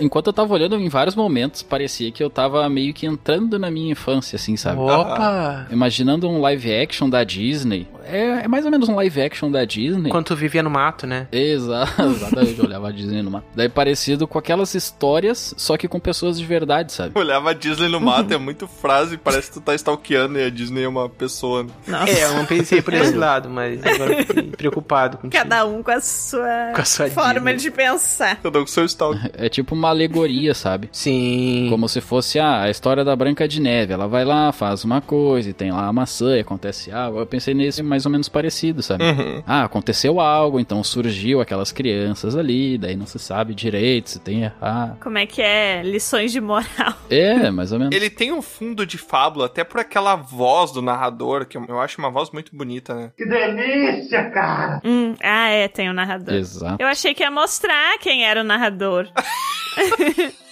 Enquanto eu tava olhando, em vários momentos, parecia que eu tava meio que entrando na minha infância, assim, sabe? Opa! Imaginando um live action da Disney. É, é mais ou menos um live action da Disney. Quando tu vivia no mato, né? Exato, exatamente, eu olhava a Disney no mato. Daí parecido com aquelas histórias, só que com pessoas de verdade, sabe? Olhava a Disney no mato, é muito frase, parece que tu tá stalkeando e a Disney é uma pessoa. né? Nossa. É, eu não pensei por esse lado, mas agora eu fiquei preocupado com Cada um com a sua, Com a sua forma Disney. de pensar. Cada um com seu stalk. É tipo uma alegoria, sabe? Sim. Como se fosse ah, a história da Branca de Neve. Ela vai lá, faz uma coisa e tem lá a maçã e acontece algo. Eu pensei nesse mais ou menos parecido, sabe? Uhum. Ah, aconteceu algo, então surgiu aquelas crianças ali, daí não se sabe direito se tem errar. Como é que é? Lições de moral. É, mais ou menos. Ele tem um fundo de fábula, até por aquela voz do narrador, que eu acho uma voz muito bonita, né? Que delícia, cara! Hum, ah, é, tem o narrador. Exato. Eu achei que ia mostrar quem era o narrador.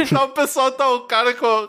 Então o pessoal tá o cara com,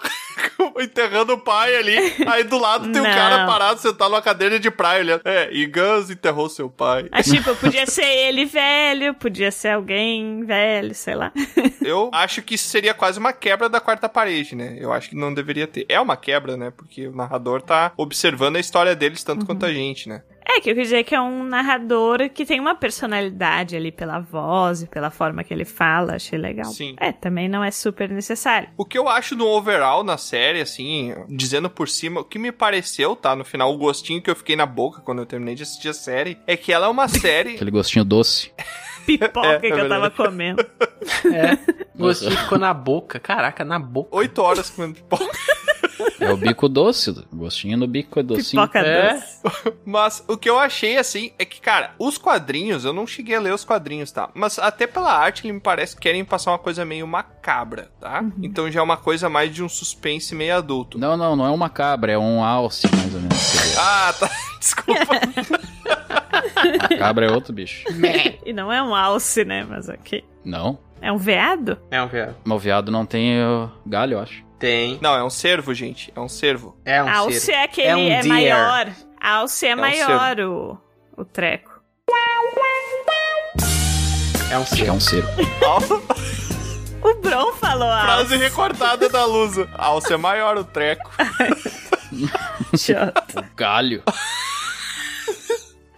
com- enterrando o pai ali. Aí do lado tem um Não. cara parado, sentado numa cadeira de praia olhando. É, e Guns enterrou seu pai. Mas, tipo, podia ser ele velho, podia ser alguém velho, sei lá. Eu acho que isso seria quase uma quebra da quarta parede, né? Eu acho que não deveria ter. É uma quebra, né? Porque o narrador tá observando a história deles tanto quanto a gente, né? É, que eu quis dizer que é um narrador que tem uma personalidade ali pela voz e pela forma que ele fala, achei legal. Sim. É, também não é super necessário. O que eu acho no overall na série, assim, dizendo por cima, o que me pareceu, tá? No final, o gostinho que eu fiquei na boca quando eu terminei de assistir a série, é que ela é uma série. Aquele gostinho doce. Pipoca É, é que eu tava comendo. É. O gostinho ficou na boca. Caraca, na boca. Oito horas comendo pipoca. É o bico doce, gostinho no bico é docinho. Pipoca É. doce. Mas o que eu achei assim é que, cara, os quadrinhos, eu não cheguei a ler os quadrinhos, tá? Mas até pela arte, ele me parece que querem passar uma coisa meio macabra, tá? Então já é uma coisa mais de um suspense meio adulto. Não, não, não é uma cabra, é um alce, mais ou menos. Ah, tá. Desculpa. Cabra é outro bicho. E não é um alce, né? Mas ok. Não. É um veado? É um viado. Mas o viado não tem uh, galho, eu acho. Tem. Não, é um cervo, gente. É um cervo. É um alce cervo. é aquele, É um é, maior. Alce é, um maior o, o treco. É um Acho que é cervo. um cervo. O Bron falou Frase alce. recortada da Lusa. Alce é maior o treco. Galho.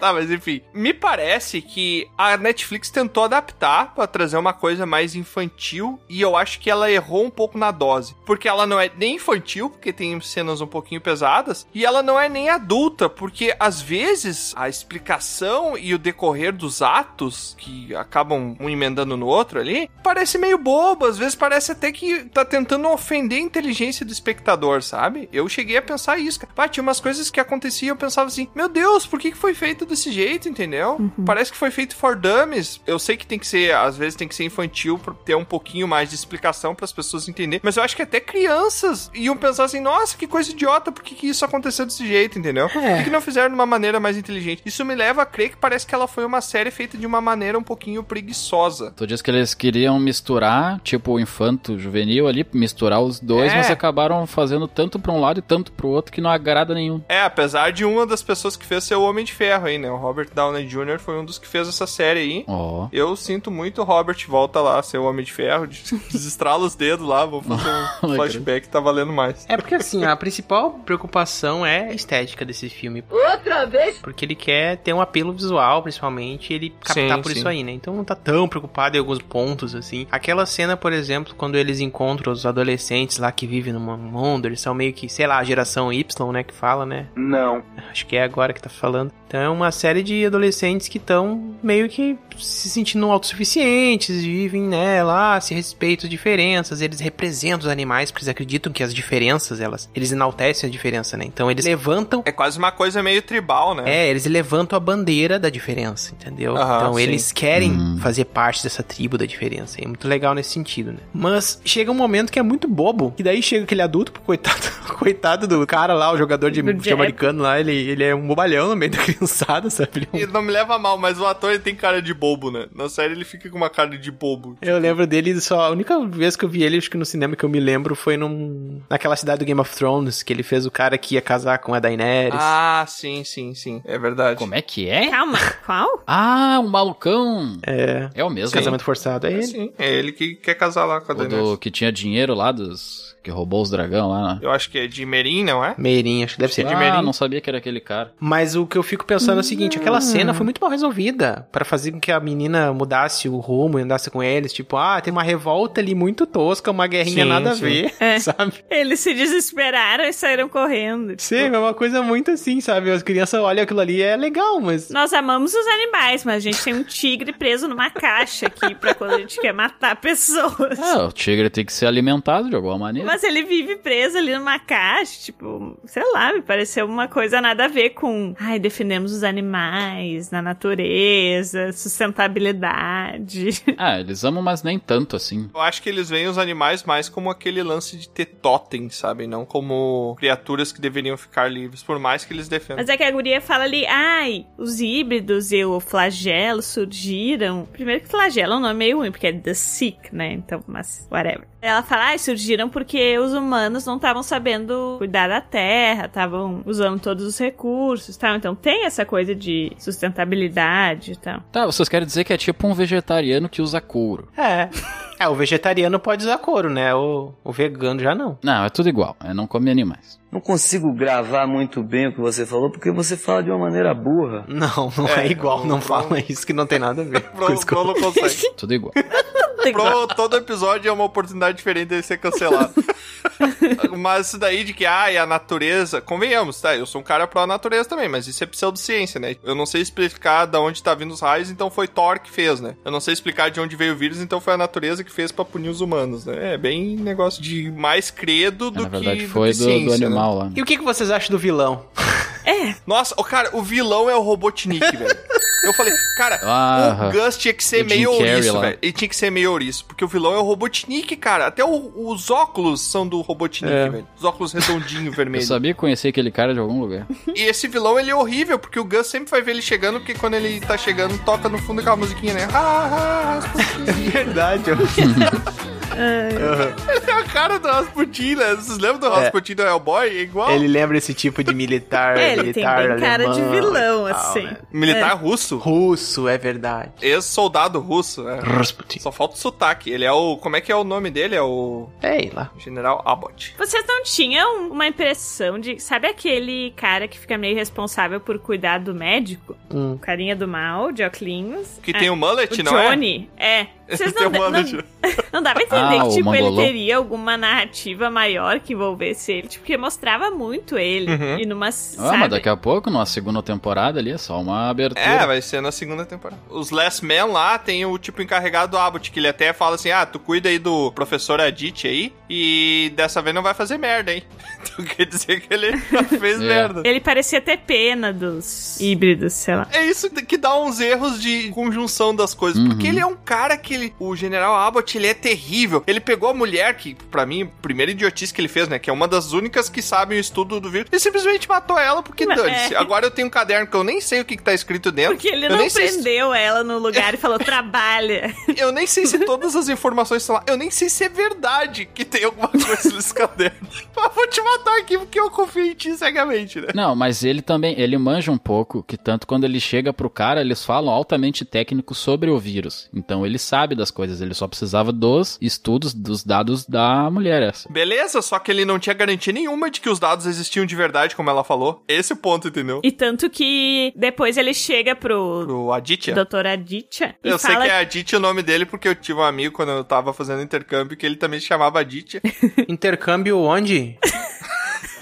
Tá, mas enfim. Me parece que a Netflix tentou adaptar pra trazer uma coisa mais infantil e eu acho que ela errou um pouco na dose. Porque ela não é nem infantil, porque tem cenas um pouquinho pesadas, e ela não é nem adulta, porque às vezes a explicação e o decorrer dos atos, que acabam um emendando no outro ali, parece meio bobo. Às vezes parece até que tá tentando ofender a inteligência do espectador, sabe? Eu cheguei a pensar isso. cara. Tinha umas coisas que aconteciam eu pensava assim, meu Deus, por que, que foi feito desse jeito, entendeu? Parece que foi feito for dummies. Eu sei que tem que ser, às vezes tem que ser infantil pra ter um pouquinho mais de explicação para as pessoas entenderem, mas eu acho que até crianças iam pensar assim, nossa, que coisa idiota, por que, que isso aconteceu desse jeito, entendeu? Por que, que não fizeram de uma maneira mais inteligente? Isso me leva a crer que parece que ela foi uma série feita de uma maneira um pouquinho preguiçosa. Tu diz que eles queriam misturar, tipo, o infanto juvenil ali, misturar os dois, É. mas acabaram fazendo tanto pra um lado e tanto pro outro que não agrada nenhum. É, apesar de uma das pessoas que fez ser o Homem de Ferro aí, né? O Robert Downey Jr. foi um dos que fez essa série aí. Ó. Eu sinto muito o Robert volta lá, ser o Homem de Ferro, desestrala os dedos lá, vou fazer um flashback, tá valendo mais. É porque assim, a principal preocupação é a estética desse filme. Outra vez? Porque ele quer ter um apelo visual, principalmente, e ele captar Sim, por sim. isso aí, né? Então não tá tão preocupado em alguns pontos, assim. Aquela cena, por exemplo, quando eles encontram os adolescentes lá que vivem num mundo, eles são meio que, sei lá, a geração Y, né, que fala, né? Não. Acho que é agora que tá falando. Então é uma série de adolescentes que estão meio que se sentindo autossuficientes, vivem, né, lá, se respeitam as diferenças, eles representam os animais, porque eles acreditam que as diferenças, elas, eles enaltecem a diferença, né? Então eles levantam É quase uma coisa meio tribal, né? é, eles levantam a bandeira da diferença, entendeu? Então sim. eles querem Hum. fazer parte dessa tribo da diferença. É muito legal nesse sentido, né? Mas chega um momento que é muito bobo, que daí chega aquele adulto, coitado, coitado do cara lá, o jogador de americano lá, ele, ele é um bobalhão no meio da criançada, sabe? Ele é um- E não me leva a mal, mas o ator ele tem cara de bobo, né? Na série ele fica com uma cara de bobo. Eu lembro dele só. A única vez que eu vi ele, acho que no cinema que eu me lembro, foi num, naquela cidade do Game of Thrones, que ele fez o cara que ia casar com a Daenerys. Ah, sim, sim, sim. É verdade. Como é que é? Calma, qual? Ah, um malucão. É. É o mesmo. Casamento forçado. É ele. Sim, é ele que quer casar lá com a O Daenerys. do que tinha dinheiro lá dos. Que roubou os dragão lá. né? Eu acho que é de Merim, não é? Meirinho, acho que deve ser de Ah, Meirinho. não sabia que era aquele cara. Mas o que eu fico pensando é o seguinte, aquela cena foi muito mal resolvida para fazer com que a menina mudasse o rumo e andasse com eles, tipo, ah, tem uma revolta ali muito tosca, uma guerrinha Sim, nada sim. a ver, É. sabe? Eles se desesperaram e saíram correndo. Sim, é uma coisa muito assim, sabe? As crianças olham aquilo ali, é legal, mas Nós amamos os animais, mas a gente tem um tigre preso numa caixa aqui pra quando a gente quer matar pessoas. É, o tigre tem que ser alimentado de alguma maneira. Mas ele vive preso ali numa caixa, tipo, sei lá, me pareceu uma coisa nada a ver com, ai, defendemos os animais na natureza, sustentabilidade. Ah, eles amam, mas nem tanto assim. Eu acho que eles veem os animais mais como aquele lance de ter totem, sabe? Não como criaturas que deveriam ficar livres, por mais que eles defendam. Mas é que a guria fala ali, ai, os híbridos e o flagelo surgiram. Primeiro que flagelo é um nome meio ruim, porque é The Sick, né? Então, mas, whatever. Ela fala, ai, surgiram porque os humanos não estavam sabendo cuidar da terra, estavam usando todos os recursos, tal. Então tem essa coisa de sustentabilidade e tal. Tá, vocês querem dizer que é tipo um vegetariano que usa couro. é. É, o vegetariano pode usar couro, né? O, o vegano já não. Não, é tudo igual. É não comer animais. Não consigo gravar muito bem o que você falou, porque você fala de uma maneira burra. Não, não é, É, igual, não o- fala isso que não tem nada a ver. com que eu- Pro não consegue. Tudo igual. Pro, todo episódio é uma oportunidade diferente dele ser cancelado. mas isso daí de que, ai, a natureza. Convenhamos, tá? Eu sou um cara pró-natureza também, mas isso é pseudociência, né? Eu não sei explicar de onde tá vindo os raios, então foi Thor que fez, né? Eu não sei explicar de onde veio o vírus, então foi a natureza que fez pra punir os humanos, né? É bem negócio de mais credo do Na verdade, que. foi do, que ciência, do né? animal lá. E o que, que vocês acham do vilão? Nossa, o cara, o vilão é o Robotnik, velho. Eu falei, cara, Ah, o Gus tinha que ser meio ouriço, velho. Ele tinha que ser meio ouriço, porque o vilão é o Robotnik, cara. Até o- os óculos são do Robotnik, É. velho. Os óculos redondinhos, Eu vermelhos. sabia conhecer aquele cara de algum lugar. E esse vilão, ele é horrível, porque o Gus sempre vai ver ele chegando, porque quando ele tá chegando, toca no fundo aquela musiquinha, né? Ah, ah, Rasputin. Verdade, eu... Ele é a cara do Rasputin, né? Vocês lembram do É. Rasputin do Hellboy? É igual. Ele lembra esse tipo de militar. É, ele tem militar bem cara de vilão, tal, assim. né? Militar É. russo. Russo, é verdade. Ex-soldado russo, né? Rasputin. Só falta o sotaque. Ele é o. Como é que é o nome dele? É o. Ei, lá. General Abbott. Vocês não tinham uma impressão de. Sabe aquele cara que fica meio responsável por cuidar do médico? Hum. O carinha do mal, de óculos. Que tem o mullet, o não é? Johnny, é? Vocês não, não, mullet. não dava a entender Ah, que, tipo, ele teria alguma narrativa maior que envolvesse ele. Tipo, porque mostrava muito ele. Uhum. E numa. Ah, sabe? mas daqui a pouco, numa segunda temporada ali, é só uma abertura. É, vai ser na segunda temporada. Os Last Men lá tem o tipo encarregado do Abbott, que ele até fala assim: ah, tu cuida aí do professor Adit aí, e dessa vez não vai fazer merda, hein? Então quer dizer que ele já fez É. merda. Ele parecia ter pena dos híbridos, sei lá. É isso que dá uns erros de conjunção das coisas. Uhum. Porque ele é um cara que ele. O General Abbott, ele é terrível. Ele pegou a mulher, que pra mim, a primeira idiotice que ele fez, né? Que é uma das únicas que sabem o estudo do vírus. Ele simplesmente matou ela porque Mas dane-se. é. Agora eu tenho um caderno que eu nem sei o que, que tá escrito dentro. Porque ele eu não nem sei se- prendeu ela no lugar e falou, trabalha. Eu nem sei se todas as informações estão lá. Eu nem sei se é verdade que tem alguma coisa nesse caderno. Mas vou te matar aqui porque eu confio em ti cegamente, né? Não, mas ele também, ele manja um pouco, que tanto quando ele chega pro cara, eles falam altamente técnico sobre o vírus. Então ele sabe das coisas, ele só precisava dos estudos, dos dados da mulher essa. Beleza, só que ele não tinha garantia nenhuma de que os dados existiam de verdade, como ela falou. Esse é o ponto, entendeu? E tanto que depois ele chega pro, Pro Aditya. Dr. Aditya Eu sei que é Aditya o nome dele porque eu tive um amigo quando eu tava fazendo intercâmbio que ele também se chamava Aditya. Intercâmbio onde?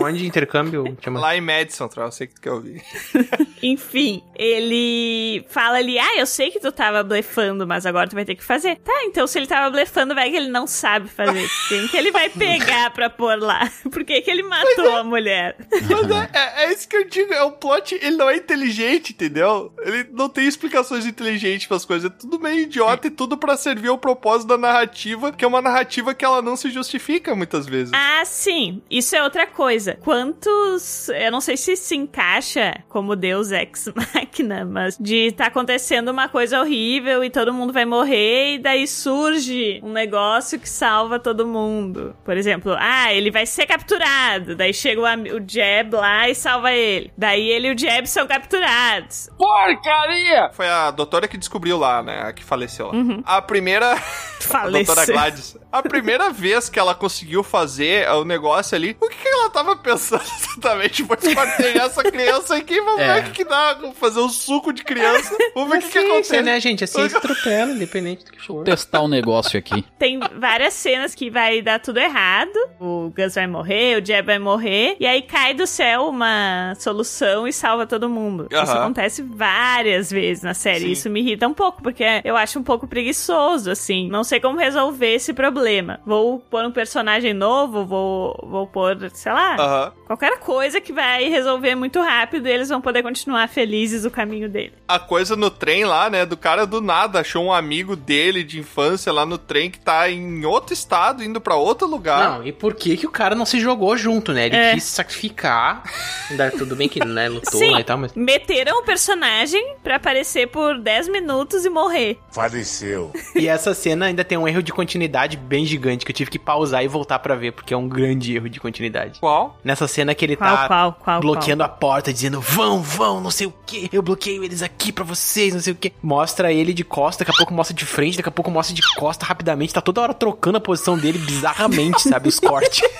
onde intercâmbio? Chama... Lá em Madison, Troll, eu sei que tu quer ouvir. Enfim, ele fala ali: Ah, eu sei que tu tava blefando, mas agora tu vai ter que fazer. Tá, então se ele tava blefando, vai que ele não sabe fazer. Quem que ele vai pegar pra pôr lá? Por que, que ele matou a mulher? Mas é, é- é isso que eu digo, é o plot, ele não é inteligente, entendeu? Ele não tem explicações inteligentes pras coisas, é tudo meio idiota e tudo pra servir ao propósito da narrativa, que é uma narrativa que ela não se justifica muitas vezes. Ah, sim. Isso é outra coisa. Quantos. Eu não sei se se encaixa como Deus ex máquina, mas de tá acontecendo uma coisa horrível e todo mundo vai morrer, e daí surge um negócio que salva todo mundo. Por exemplo, ah, ele vai ser capturado. Daí chega o, o Jeb lá e salva ele. Daí ele e o Jeb são capturados. Porcaria! Foi a doutora que descobriu lá, né? A que faleceu lá. A primeira. a Faleceu. doutora Gladys. A primeira vez que ela conseguiu fazer o negócio ali, o que, que ela tava pensando exatamente? Vou esquartejar essa criança aqui, vamos É. ver o que, que dá. Vamos fazer um suco de criança. Vamos ver o que, que acontece. Né, gente? A ciência atropela, independente do que for. Testar o negócio aqui. Tem várias cenas que vai dar tudo errado. O Gus vai morrer, o Jeb vai morrer. E aí cai do céu uma solução e salva todo mundo. Isso Aham. acontece várias vezes na série. Sim. Isso me irrita um pouco, porque eu acho um pouco preguiçoso, assim. Não sei como resolver esse problema. Vou pôr um personagem novo, vou, vou pôr, sei lá, qualquer coisa que vai resolver muito rápido e eles vão poder continuar felizes o caminho dele. a coisa no trem lá, né? Do cara do nada achou um amigo dele de infância lá no trem que tá em outro estado, indo pra outro lugar. Não, e por que que o cara não se jogou junto, né? Ele É. quis sacrificar. Ainda tudo bem que, né, lutou Sim, lá e tal, mas... meteram o personagem pra aparecer por 10 minutos e morrer. Faleceu. E essa cena ainda tem um erro de continuidade bem gigante que eu tive que pausar e voltar pra ver, porque é um grande erro de continuidade. Qual? Nessa cena que ele Qual, tá qual, qual, bloqueando a porta, dizendo vão, vão, não sei o que, eu bloqueio eles aqui pra vocês, não sei o que. Mostra ele de costa, daqui a pouco mostra de frente, daqui a pouco mostra de costa rapidamente, tá toda hora trocando a posição dele bizarramente, sabe? Os cortes.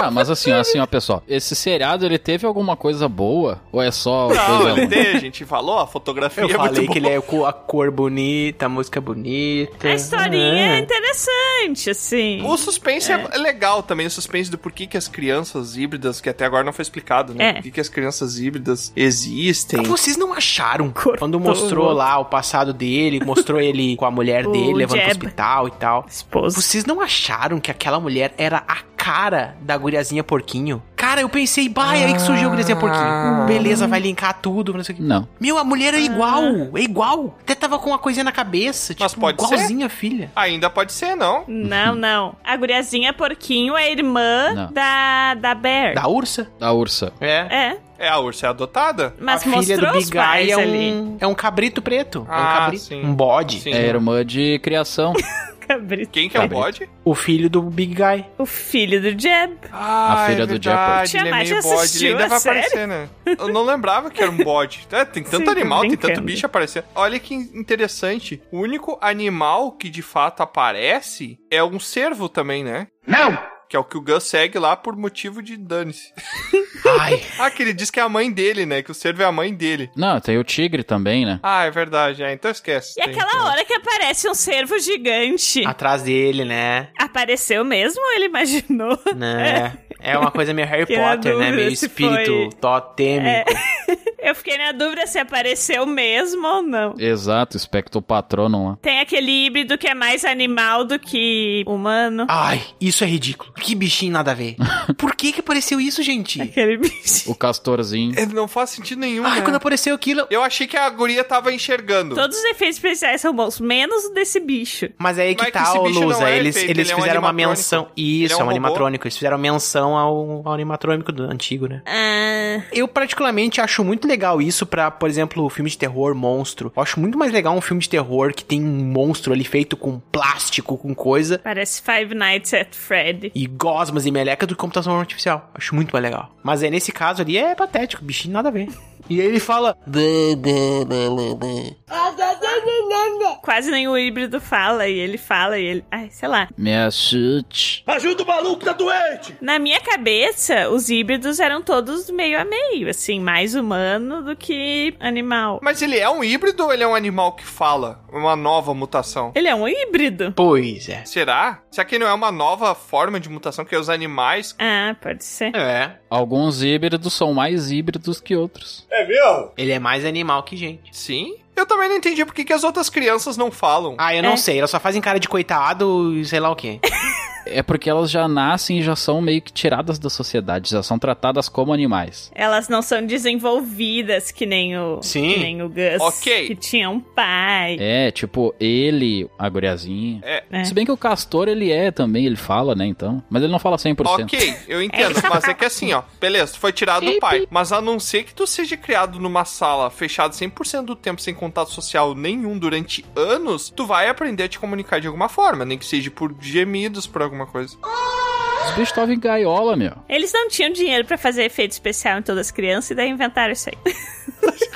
Tá, mas assim, assim, ó, pessoal. Esse seriado, ele teve alguma coisa boa? Ou é só Não, coisa ele tem, a gente falou, a fotografia Eu é muito falei que ele boa. é com a cor bonita, a música é bonita. A historinha é É. interessante, assim. O suspense é. legal também, o suspense do porquê que as crianças híbridas, que até agora não foi explicado, né? É. Por que, que as crianças híbridas existem. Vocês não acharam Cortou quando mostrou lá o passado dele, mostrou ele com a mulher O dele, levando pro Jeb. hospital e tal? Esposo. Vocês não acharam que aquela mulher era a cara da guriazinha porquinho? Cara, eu pensei, bah, é aí que surgiu a guriazinha porquinho. Beleza, vai linkar tudo, não sei o que. Não. Meu, a mulher é igual, é igual. Até tava com uma coisinha na cabeça, tipo, Mas pode ser. igualzinha a filha. Ainda pode ser, não. Não, não. A guriazinha porquinho é irmã Não. da, da Bear. Da ursa? Da ursa. É. É, É, a ursa é adotada? mas a filha mostrou do os Big Guy pais é ali. um, é um cabrito preto. é um Ah, cabrito. sim. Um bode. Sim. É irmã de criação. Cabrito. Quem que é o bode? O filho do Big Guy. O filho do Jeb. Ah, filha é do Jeopardy. ele é meio bode, ele ainda a vai série? aparecer, né? Eu não lembrava que era um bode. É, tem tanto Sim, animal, tem tanto bicho aparecendo. Olha que interessante. O único animal que de fato aparece é um cervo também, né? Não! Que é o que o Gus segue lá por motivo de dane-se. Ai. Ah, que ele diz que é a mãe dele, né? Que o cervo é a mãe dele. Não, tem o tigre também, né? Ah, é verdade. É, então esquece. E Tem- aquela hora que aparece um cervo gigante. Atrás dele, né? Apareceu mesmo ou ele imaginou? Né? É uma coisa meio Harry Potter, né? Meio espírito foi- totêmico. Eu fiquei na dúvida se apareceu mesmo ou não. Exato, Spectro Patronum lá. Tem aquele híbrido que é mais animal do que humano. Ai, isso é ridículo. Que bichinho nada a ver. Por que que apareceu isso, gente? Aquele bicho. O castorzinho. É, Não faz sentido nenhum, Ai, né? quando apareceu aquilo... Eu achei que a guria tava enxergando. Todos os efeitos especiais são bons, menos o desse bicho. Mas aí que Mas que tá, ô não Lusa. é eles efeito, eles ele é um fizeram uma menção. Ele Isso, é é um um robô. animatrônico. Eles fizeram menção ao, ao animatrônico do antigo, né? Ah, Eu, particularmente, acho muito legal isso pra, por exemplo, filme de terror, monstro. Eu acho muito mais legal um filme de terror que tem um monstro ali feito com plástico, com coisa, parece Five Nights at Freddy. e gosmas e meleca do computação artificial. Acho muito mais legal. Mas aí, nesse caso ali, é patético, bichinho nada a ver. E aí ele fala... Quase nem o híbrido fala, e ele fala, e ele. Ai, sei lá. Me assuste. Ajuda o maluco, tá doente! Na minha cabeça, os híbridos eram todos meio a meio, assim, mais humano do que animal. Mas ele é um híbrido ou ele é um animal que fala? Uma nova mutação? Ele é um híbrido. Pois é. Será? Será que não é uma nova forma de mutação que é os animais? Ah, pode ser. É. Alguns híbridos são mais híbridos que outros. É mesmo? Ele é mais animal que gente. Sim? Eu também não entendi por que, que as outras crianças não falam. Ah, eu não É. sei. Elas só fazem cara de coitado e sei lá o quê. É porque elas já nascem e já são meio que tiradas da sociedade, já são tratadas como animais. Elas não são desenvolvidas que nem o, Sim. que nem o Gus. Ok. Que tinha um pai. É, tipo, ele, a guriazinha. É. É. Se bem que o castor, ele é também, ele fala, né, então. Mas ele não fala 100%. Ok, eu entendo, mas é que assim, ó, beleza, tu foi tirado do pai, mas a não ser que tu seja criado numa sala fechada 100% do tempo sem contato social nenhum durante anos, tu vai aprender a te comunicar de alguma forma, nem que seja por gemidos, por alguma coisa. Os bichos estavam em gaiola, meu. Eles não tinham dinheiro pra fazer efeito especial em todas as crianças e daí inventaram isso aí.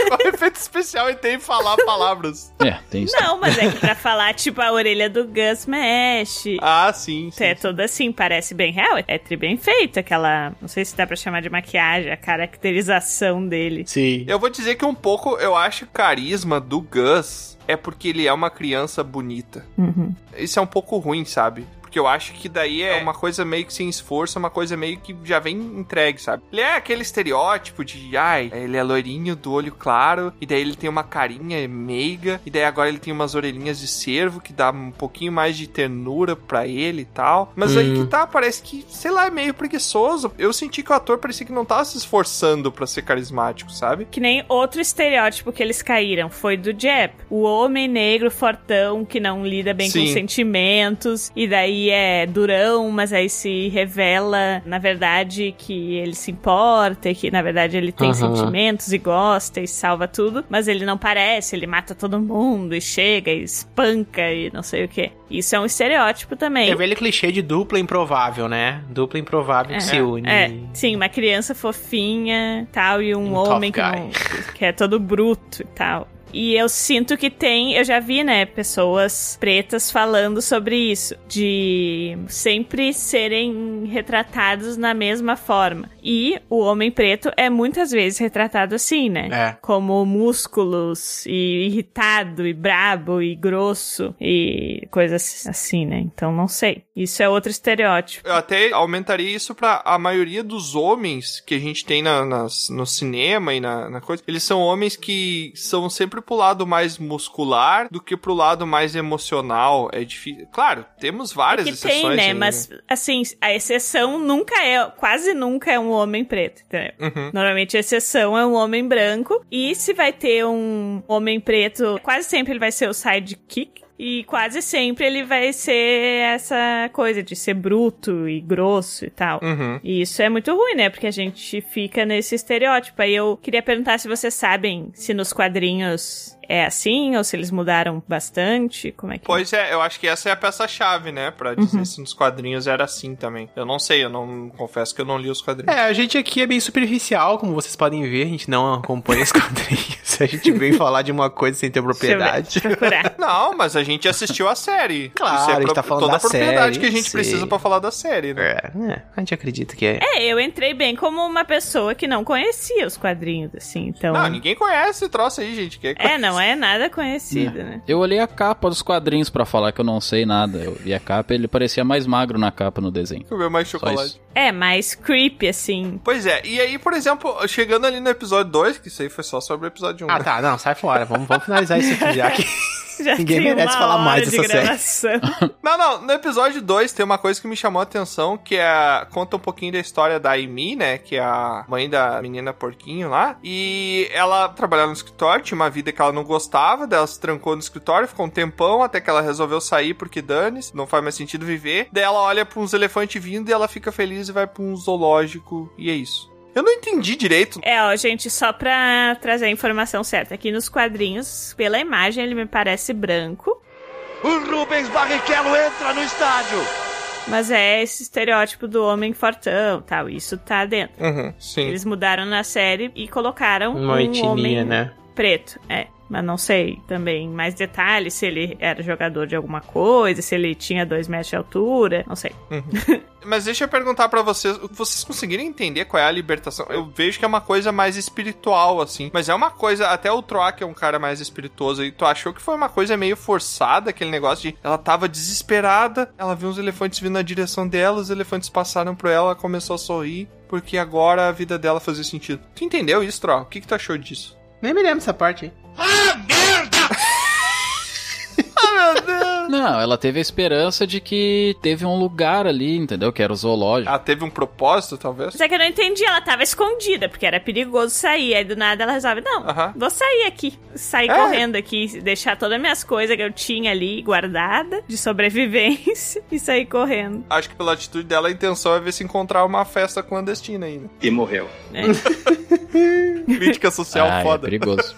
Qual efeito especial e tem falar palavras? É, tem isso. Não, mas é que pra falar, tipo, a orelha do Gus mexe. Ah, sim, sim. É toda assim, parece bem real. É tri bem feito aquela. Não sei se dá pra chamar de maquiagem, a caracterização dele. Sim. Eu vou dizer que um pouco eu acho o carisma do Gus é porque ele é uma criança bonita. Uhum. Isso é um pouco ruim, sabe? Porque eu acho que daí é uma coisa meio que sem esforço, uma coisa meio que já vem entregue, sabe? Ele é aquele estereótipo de, ai, ele é loirinho do olho claro, e daí ele tem uma carinha meiga, e daí agora ele tem umas orelhinhas de cervo que dá um pouquinho mais de ternura pra ele e tal. Mas aí que tá, parece que, sei lá, é meio preguiçoso. Eu senti que o ator parecia que não tava se esforçando pra ser carismático, sabe? Que nem outro estereótipo que eles caíram foi do Jeb. O homem negro fortão que não lida bem Sim. com sentimentos e daí é durão, mas aí se revela, na verdade, que ele se importa e que na verdade ele tem Aham. sentimentos e gosta e salva tudo, mas ele não parece, ele mata todo mundo e chega e espanca e não sei o que. Isso é um estereótipo também. É velho clichê de dupla improvável, né? Dupla improvável que se une. É, sim, uma criança fofinha tal, e um, Um homem que, não, que é todo bruto e tal. E eu sinto que tem, eu já vi, né, pessoas pretas falando sobre isso, de sempre serem retratados na mesma forma. E o homem preto é muitas vezes retratado assim, né? É. Como músculos e irritado e brabo e grosso e coisas assim, né? Então não sei. Isso é outro estereótipo. Eu até aumentaria isso pra a maioria dos homens que a gente tem na, nas- no cinema e na, na coisa. Eles são homens que são sempre pro lado mais muscular do que pro lado mais emocional. É difícil. Claro, temos várias que exceções. tem, né? aí, Mas, assim, a exceção nunca é, quase nunca é um homem preto, entendeu? Uhum. Normalmente a exceção é um homem branco. E se vai ter um homem preto, quase sempre ele vai ser o sidekick. E quase sempre ele vai ser essa coisa de ser bruto e grosso e tal. Uhum. E isso é muito ruim, né? Porque a gente fica nesse estereótipo. Aí eu queria perguntar se vocês sabem se nos quadrinhos é assim ou se eles mudaram bastante. Como é que Pois é, eu acho que essa é a peça-chave, né? Pra dizer Uhum. se nos quadrinhos era assim também. Eu não sei, eu não confesso que eu não li os quadrinhos. É, a gente aqui é bem superficial, como vocês podem ver, a gente não acompanha os quadrinhos. A gente vem falar de uma coisa sem ter propriedade. Não, mas a gente assistiu a série. Claro, Isso é a gente tá falando toda da a propriedade série, que a gente sei. precisa pra falar da série, né? É, a gente acredita que é. É, eu entrei bem como uma pessoa que não conhecia os quadrinhos, assim, então... Não, ninguém conhece esse troço aí, gente. Que É, não é nada conhecido, né? Eu olhei a capa dos quadrinhos pra falar que eu não sei nada. Eu vi a capa ele parecia mais magro na capa no desenho. Comer mais chocolate. É, mais creepy, assim. Pois é, e aí, por exemplo, chegando ali no episódio 2, que isso aí foi só sobre o episódio 1. Ah, tá, não, sai fora. Vamos, vamos finalizar isso aqui já que Já ninguém tem merece uma falar hora mais de dessa série. Não, não, no episódio 2 tem uma coisa que me chamou a atenção, que é conta um pouquinho da história da Amy, né, que é a mãe da menina porquinho lá, e ela trabalhava no escritório, tinha uma vida que ela não gostava, daí ela se trancou no escritório, ficou um tempão até que ela resolveu sair porque dane-se, não faz mais sentido viver. Daí ela olha pra uns elefantes vindo e ela fica feliz e vai pra um zoológico, e é isso. Eu não entendi direito. É, ó, gente, só pra trazer a informação certa. Aqui nos quadrinhos, pela imagem, ele me parece branco. O Rubens Barrichello entra no estádio. Mas é esse estereótipo do homem fortão, tal. Isso tá dentro. Uhum, sim. Eles mudaram na série e colocaram Uma um etnia, homem né? preto. É. Mas não sei também mais detalhes se ele era jogador de alguma coisa, se ele tinha dois metros de altura, não sei. Mas deixa eu perguntar pra vocês, vocês conseguiram entender qual é a libertação? Eu vejo que é uma coisa mais espiritual, assim, mas é uma coisa, até o Troá, que é um cara mais espirituoso, e tu achou que foi uma coisa meio forçada, aquele negócio de ela tava desesperada, ela viu uns elefantes vindo na direção dela, os elefantes passaram por ela, ela começou a sorrir, porque agora a vida dela fazia sentido. Tu entendeu isso, Troá? O que, que tu achou disso? Nem me lembro dessa parte aí. Não, ela teve a esperança de que teve um lugar ali, entendeu? Que era o zoológico. Ela teve um propósito, talvez? Mas é que eu não entendi, ela tava escondida, porque era perigoso sair. Aí do nada ela resolve, não, vou sair aqui. Sair É. correndo aqui, deixar todas as minhas coisas que eu tinha ali guardada de sobrevivência e sair correndo. Acho que pela atitude dela, a intenção é ver se encontrar uma festa clandestina ainda. E morreu. Crítica social Ah, é foda. perigoso.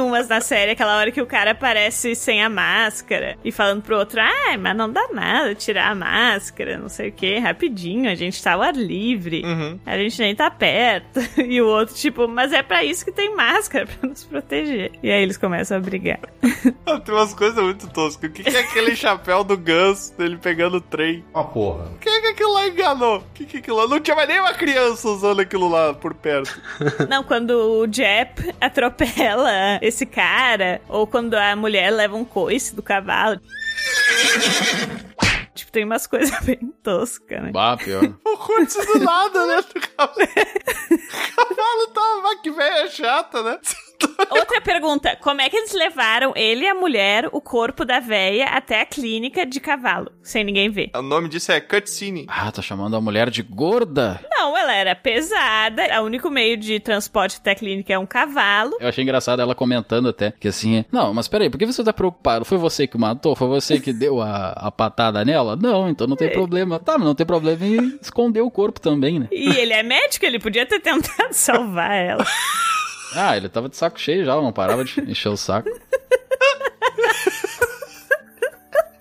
E tem umas na série, aquela hora que o cara aparece sem a máscara e falando pro outro, ah, mas não dá nada tirar a máscara, não sei o que, rapidinho, a gente tá ao ar livre, Uhum. a gente nem tá perto. E o outro, tipo, mas é pra isso que tem máscara, pra nos proteger. E aí eles começam a brigar. Tem umas coisas muito toscas. O que, que é aquele chapéu do Gus dele pegando o trem? Ó, porra. O que é que aquilo lá enganou? O que, que aquilo lá? Não tinha mais nenhuma criança usando aquilo lá por perto. Não, quando o Jep atropela esse cara, ou quando a mulher leva um coice do cavalo. Tipo, tem umas coisas bem toscas, né? Bah, pior. O curte do nada, né? Do cavalo. O cavalo tá uma que velha chata, né? Outra pergunta: como é que eles levaram ele e a mulher, o corpo da véia, até a clínica de cavalo, sem ninguém ver? O nome disso é cutscene. Ah, tá chamando a mulher de gorda? Não, ela era pesada. O único meio de transporte até a clínica é um cavalo. Eu achei engraçado ela comentando até que assim, não, mas peraí, por que você tá preocupado? Foi você que matou? Foi você que deu a, a patada nela? Não, então não tem problema. Tá, mas não tem problema em esconder o corpo também, né? E ele é médico, ele podia ter tentado salvar ela. Ah, ele tava de saco cheio já, não parava de encher o saco.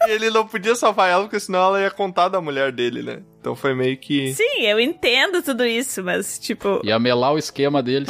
E ele não podia salvar ela, porque senão ela ia contar da mulher dele, né? Então foi meio que. Sim, eu entendo tudo isso, mas tipo. Ia melar o esquema dele.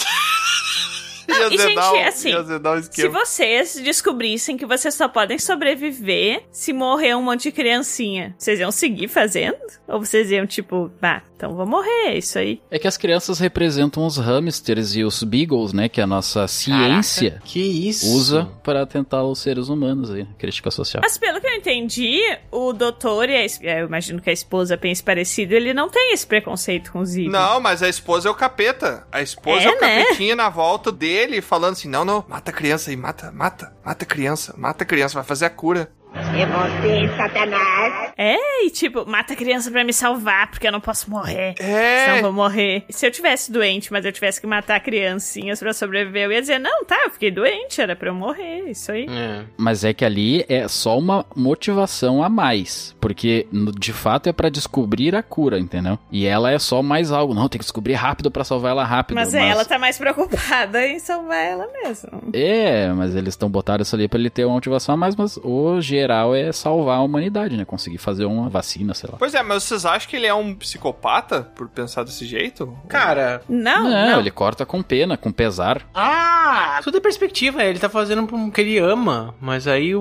Ia e, gente, o- assim, o se vocês descobrissem que vocês só podem sobreviver se morrer um monte de criancinha, vocês iam seguir fazendo? Ou vocês iam, tipo, bah, então vou morrer, é isso aí. É que as crianças representam os hamsters e os beagles, né? Que a nossa ciência que isso? usa para tentar os seres humanos aí, crítica social. Mas pelo que eu entendi, o doutor e a, es- eu imagino que a esposa pense parecido, ele não tem esse preconceito com os híbridos. Não, mas a esposa é o capeta. A esposa é, É, o né? capetinha na volta dele, falando assim: não, não, mata criança aí, mata, mata, mata criança, mata criança, vai fazer a cura. É você, Satanás. É, e tipo, mata a criança pra me salvar, porque eu não posso morrer. É. Senão eu vou morrer. Se eu tivesse doente, mas eu tivesse que matar criancinhas pra sobreviver, eu ia dizer, não, tá, eu fiquei doente, era pra eu morrer, isso aí. É. Mas é que ali é só uma motivação a mais. Porque, de fato, é pra descobrir a cura, entendeu? E ela é só mais algo. Não, tem que descobrir rápido pra salvar ela rápido. Mas, é, ela tá mais preocupada em salvar ela mesma. É, mas eles estão botando isso ali pra ele ter uma motivação a mais, mas o geral é salvar a humanidade, né? Conseguir fazer uma vacina, sei lá. Pois é, mas vocês acham que ele é um psicopata por pensar desse jeito? Cara, Não, não, não. ele corta com pena, com pesar. Ah! Tudo é perspectiva, ele tá fazendo um que ele ama, mas aí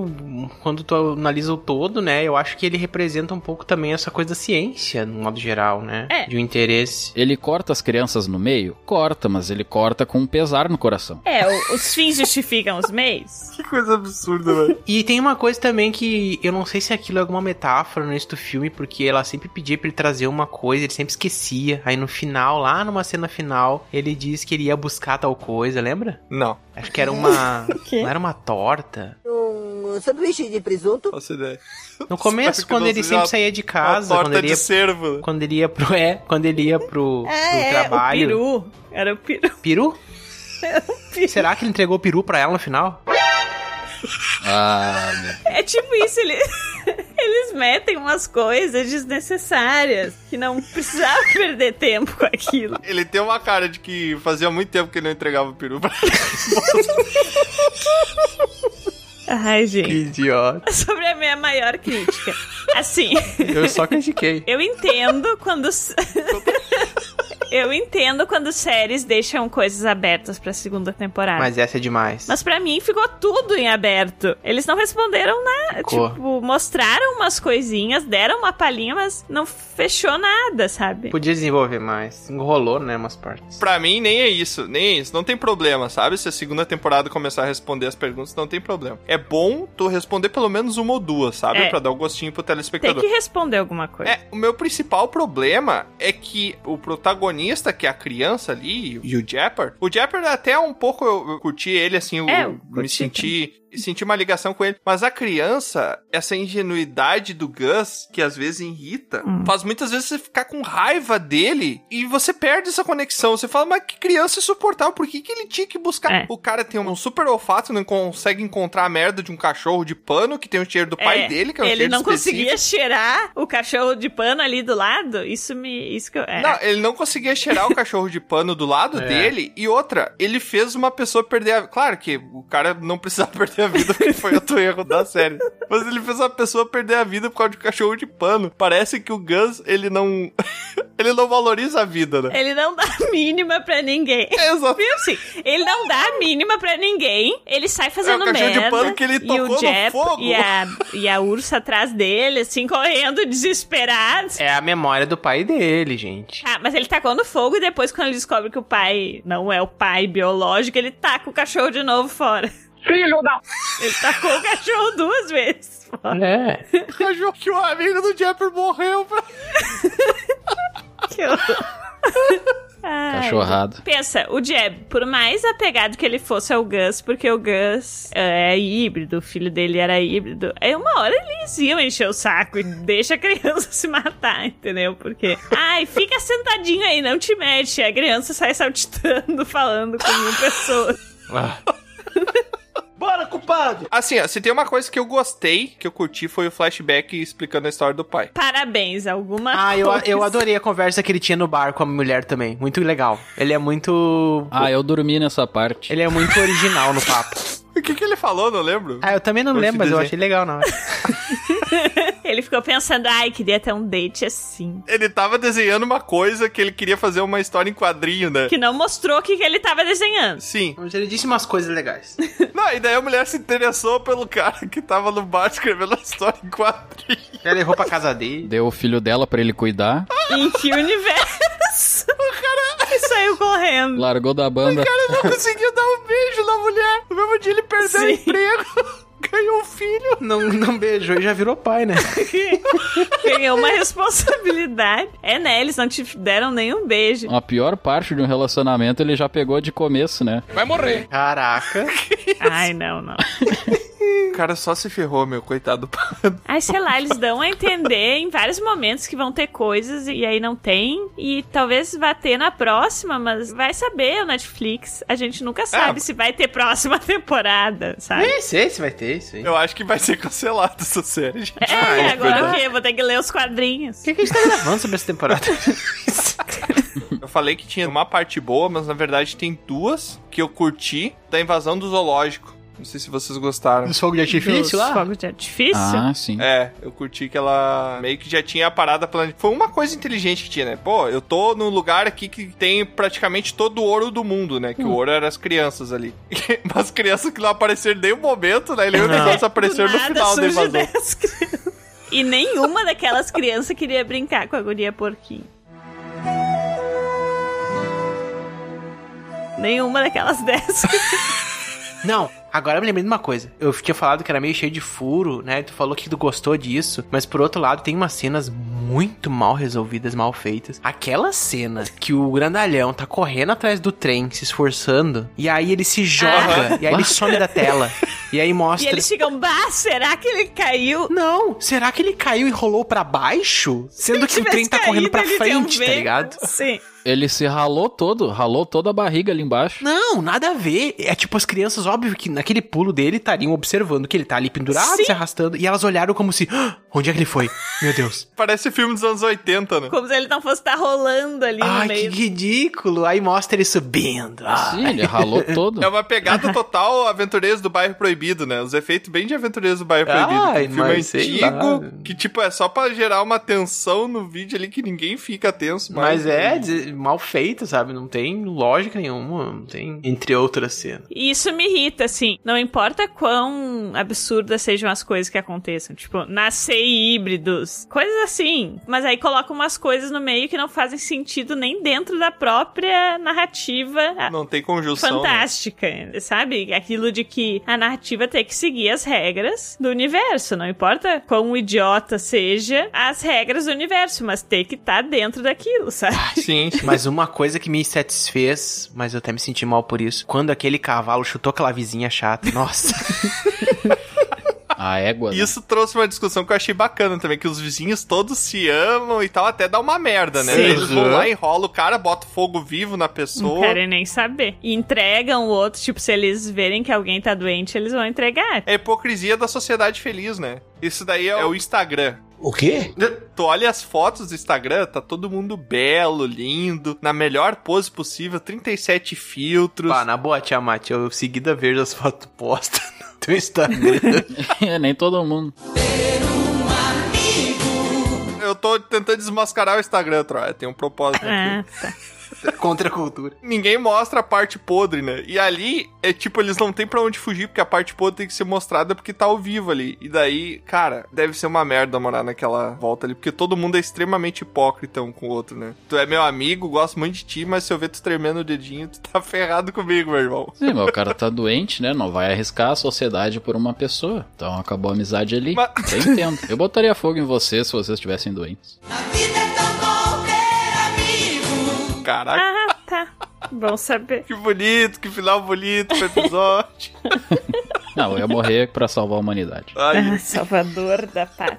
quando tu analisa o todo, né, eu acho que ele representa um pouco também essa coisa da ciência, no modo geral, né? É. De um interesse. Ele corta as crianças no meio? Corta, mas ele corta com pesar no coração. É, os fins justificam os meios. Que coisa absurda, velho. E tem uma coisa também que eu não sei se aquilo é alguma metáfora no início do filme, porque ela sempre pedia pra ele trazer uma coisa, ele sempre esquecia. Aí no final, lá numa cena final, ele diz que ele ia buscar tal coisa, lembra? Não. Acho que era uma. não era uma torta. Um sanduíche de presunto. Faço ideia. No começo, quando ele sempre uma- saía de casa, uma quando ele de ia cervo. Quando ele ia pro. É, quando ele ia pro, Ah, pro é, trabalho. o peru. Era o peru. Peru? Será que ele entregou o peru pra ela no final? Ah, meu. É tipo isso, ele... eles metem umas coisas desnecessárias que não precisava perder tempo com aquilo. Ele tem uma cara de que fazia muito tempo que ele não entregava o peru pra Ai, gente. idiota. Sobre a minha maior crítica. Assim, Eu só critiquei. eu entendo quando. eu entendo quando séries deixam coisas abertas pra segunda temporada. Mas essa é demais. Mas pra mim ficou tudo em aberto. Eles não responderam nada. Tipo, mostraram umas coisinhas, deram uma palhinha, mas não fechou nada, sabe? Podia desenvolver mais. Enrolou, né, umas partes. Pra mim, nem é isso, nem é isso. Não tem problema, sabe? Se a segunda temporada começar a responder as perguntas, não tem problema. É bom tu responder pelo menos uma ou duas, sabe? É. Pra dar o gostinho pro Tem telespectador. que responder alguma coisa. É, o meu principal problema é que o protagonista, que é a criança ali, e o Japper, o Japper até um pouco eu, curti ele, assim, eu, É, eu me senti, senti uma ligação com ele. Mas a criança, essa ingenuidade do Gus, que às vezes irrita, Hum. faz muitas vezes você ficar com raiva dele e você perde essa conexão. Você fala, mas que criança insuportável, por que, que ele tinha que buscar? É. O cara tem um super olfato, não consegue encontrar a merda de um cachorro de pano que tem o cheiro do pai É, dele, que é um ele não específico. conseguia cheirar o cachorro de pano ali do lado. Isso me. Isso que eu. É. Não, ele não conseguia cheirar o cachorro de pano do lado É. dele. E outra, ele fez uma pessoa perder a... Claro que o cara não precisava perder a vida porque foi outro erro da série. Mas ele fez uma pessoa perder a vida por causa de um cachorro de pano. Parece que o Gus, ele não... ele não valoriza a vida, né? Ele não dá a mínima pra ninguém. Exato. Viu, assim? Ele não dá a mínima pra ninguém. Ele sai fazendo É o cachorro de merda. pano que ele e tocou o no Jep fogo. E a, e a ursa atrás dele, assim, correndo, desesperado. É a memória do pai dele, gente. Ah, mas ele tacou no fogo e depois, quando ele descobre que o pai não é o pai biológico, ele taca o cachorro de novo fora. Filho da... Ele tacou o cachorro duas vezes fora. É. O cachorro que o amigo do Japper morreu. Pra... Que horror. Ai. Cachorrado. Pensa, o Jeb, por mais apegado que ele fosse ao Gus, porque o Gus é híbrido, o filho dele era híbrido, aí uma hora eles iam encher o saco e deixa a criança se matar, entendeu? Porque, ai, fica sentadinho aí, não te mexe. A criança sai saltitando, falando com mil pessoas. Ah. Bora, culpado! Assim, ó, se tem uma coisa que eu gostei, que eu curti, foi o flashback explicando a história do pai. Parabéns, alguma Ah, eu, coisa. eu adorei a conversa que ele tinha no bar com a mulher também. Muito legal. Ele é muito. Ah, eu dormi nessa parte. Ele é muito original no papo. O que, que ele falou? Não lembro. Ah, eu também não lembro, mas eu achei legal na hora. Ele ficou pensando, ai, queria ter um date assim. Ele tava desenhando uma coisa que ele queria fazer uma história em quadrinho, né? Que não mostrou o que, que ele tava desenhando. Sim. Mas ele disse umas coisas legais. Não, e daí a mulher se interessou pelo cara que tava no bar escrevendo a história em quadrinho. Ela levou pra casa dele. Deu o filho dela pra ele cuidar, Em que universo? O cara... E saiu correndo. largou da banda. O cara não conseguiu dar um beijo na mulher. No mesmo dia ele perdeu o Sim. emprego. Ganhou um filho. Não, não beijou e já virou pai, né? Ganhou uma responsabilidade. É, né? Eles não te deram nenhum beijo. A pior parte de um relacionamento ele já pegou de começo, né? Vai morrer. Caraca. Ai, não, não. O cara só se ferrou, meu. Coitado do pano. Ai, sei lá, eles dão a entender em vários momentos que vão ter coisas e aí não tem. E talvez vá ter na próxima, mas vai saber o Netflix. A gente nunca sabe se vai ter próxima temporada, sabe? Esse, esse vai ter, isso aí. Eu acho que vai ser cancelado essa série, gente. É, Ah, é agora o quê? Vou ter que ler os quadrinhos. O que, que a gente tá gravando sobre essa temporada? Eu falei que tinha uma parte boa, mas na verdade tem duas que eu curti da invasão do zoológico. Não sei se vocês gostaram. Dos fogos de artifício Dos lá? fogos de artifício? Ah, sim. É, eu curti que ela meio que já tinha a parada plane... Foi uma coisa inteligente que tinha, né? Pô, eu tô num lugar aqui que tem praticamente todo o ouro do mundo, né? Que o ouro era as crianças ali. Mas crianças que não apareceram em nenhum momento, né? Ele apareceram Do no final da invasão. dez crianças. E nenhuma daquelas crianças queria brincar com a guria porquinho. Nenhuma daquelas dez. Não, agora eu me lembrei de uma coisa. Eu tinha falado que era meio cheio de furo, né? Tu falou que tu gostou disso. Mas por outro lado, tem umas cenas muito mal resolvidas, mal feitas. Aquela cena que o grandalhão tá correndo atrás do trem, se esforçando. E aí ele se joga. E aí ele some da tela. E aí E mostra. eles ficam, bah, será que ele caiu? Não, será que ele caiu e rolou pra baixo? Sendo que o trem tá correndo pra frente, tá ligado? Sim. Ele se ralou todo, ralou toda a barriga ali embaixo. Não, nada a ver. É tipo, as crianças, óbvio que naquele pulo dele estariam observando que ele tá ali pendurado, Sim. se arrastando. E elas olharam como se. "Ah, onde é que ele foi? Meu Deus. Parece filme dos anos 80, né? Como se ele não fosse estar rolando ali no Ai, que meio. ridículo. Aí mostra ele subindo. Ah. Sim, ele ralou todo. É uma pegada total Aventureiros do Bairro Proibido, né? Os efeitos bem de Aventureiros do Bairro Proibido. Ai, que um filme mas antigo, que tipo, é só pra gerar uma tensão no vídeo ali que ninguém fica tenso. Mas mais. é de- mal feito, sabe? Não tem lógica nenhuma. Não tem. Entre outras cenas. E isso me irrita, assim. Não importa quão absurdas sejam as coisas que aconteçam. Tipo, nascer híbridos. Coisas assim. Mas aí colocam umas coisas no meio que não fazem sentido nem dentro da própria narrativa Não tem conjunção. né? fantástica, sabe? Aquilo de que a narrativa tem que seguir as regras do universo. Não importa quão idiota seja as regras do universo, mas tem que estar dentro daquilo, sabe? Sim, sim. Mas uma coisa que me satisfez, mas eu até me senti mal por isso, quando aquele cavalo chutou aquela vizinha chata. Nossa. A égua. né? Isso trouxe uma discussão que eu achei bacana também, que os vizinhos todos se amam e tal, até dá uma merda, né? Sim. Eles vão Uhum. lá, enrola o cara, bota fogo vivo na Não pessoa. querem nem saber. E entregam o outro, tipo, se eles verem que alguém tá doente, eles vão entregar. É a hipocrisia da sociedade feliz, né? Isso daí é o Instagram. O quê? Tu olha as fotos do Instagram, tá todo mundo belo, lindo, na melhor pose possível, 37 filtros. Pá, na boa, Tiamat, eu seguida vejo as fotos postas no teu Instagram. É, nem todo mundo. Eu tô tentando desmascarar o Instagram, Troia. Tem um propósito aqui. Ah, tá. Contra a cultura. Ninguém mostra a parte podre, né? E ali, é tipo, eles não tem pra onde fugir, porque a parte podre tem que ser mostrada porque tá ao vivo ali. E daí, cara, deve ser uma merda morar naquela volta ali, porque todo mundo é extremamente hipócrita um com o outro, né? Tu é meu amigo, gosto muito de ti, mas se eu ver tu tremendo o dedinho, tu tá ferrado comigo, meu irmão. Sim, mas o cara tá doente, né? Não vai arriscar a sociedade por uma pessoa. Então acabou a amizade ali. Mas- Eu entendo. Eu botaria fogo em você se vocês estivessem doentes. Caraca, Ah, tá. Bom saber. que bonito, que final bonito pro episódio. Não, eu ia morrer pra salvar a humanidade. Ai, Ah, Salvador da paz.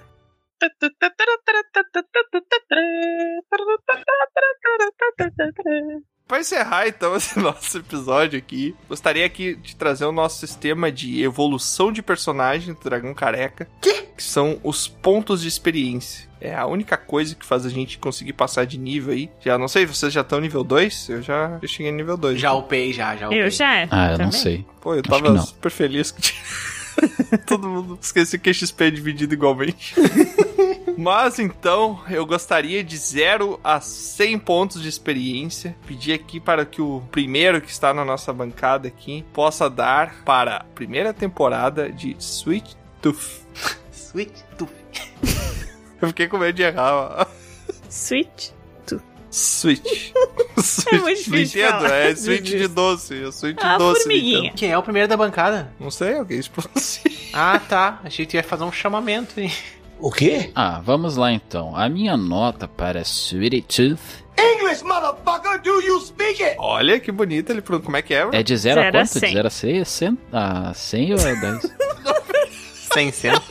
Pra encerrar, então, esse nosso episódio aqui, gostaria aqui de trazer o nosso sistema de evolução de personagem do Dragão Careca. Que? Que são os pontos de experiência. É a única coisa que faz a gente conseguir passar de nível aí. Já não sei, vocês já estão nível 2? Eu já, já cheguei no nível 2. Já upei, já, já upei. Eu já. Ah, eu não também. sei. Pô, eu Acho tava não. super feliz que tinha. Todo mundo esqueci que XP é dividido igualmente. Mas então, eu gostaria de 0 a 100 pontos de experiência. Pedir aqui para que o primeiro que está na nossa bancada aqui possa dar para a primeira temporada de Sweet Tooth. Sweet Tooth. Eu fiquei com medo de errar. ó. Sweet. Switch. É muito difícil Nintendo, falar. é Switch de doce. É Switch Ah, doce. formiguinha. Nintendo. Quem é o primeiro da bancada? Não sei, alguém se pronuncia. Ah, tá. Achei que tu ia fazer um chamamento, hein? O quê? Ah, vamos lá então. A minha nota para Sweetie Tooth English, motherfucker, do you speak it? Olha que bonito ele pronto. Como é que é? é de 0 a Zero a quanto? De cem. 0 a 6? 100? Ah, 100 ou 10? 100 centos.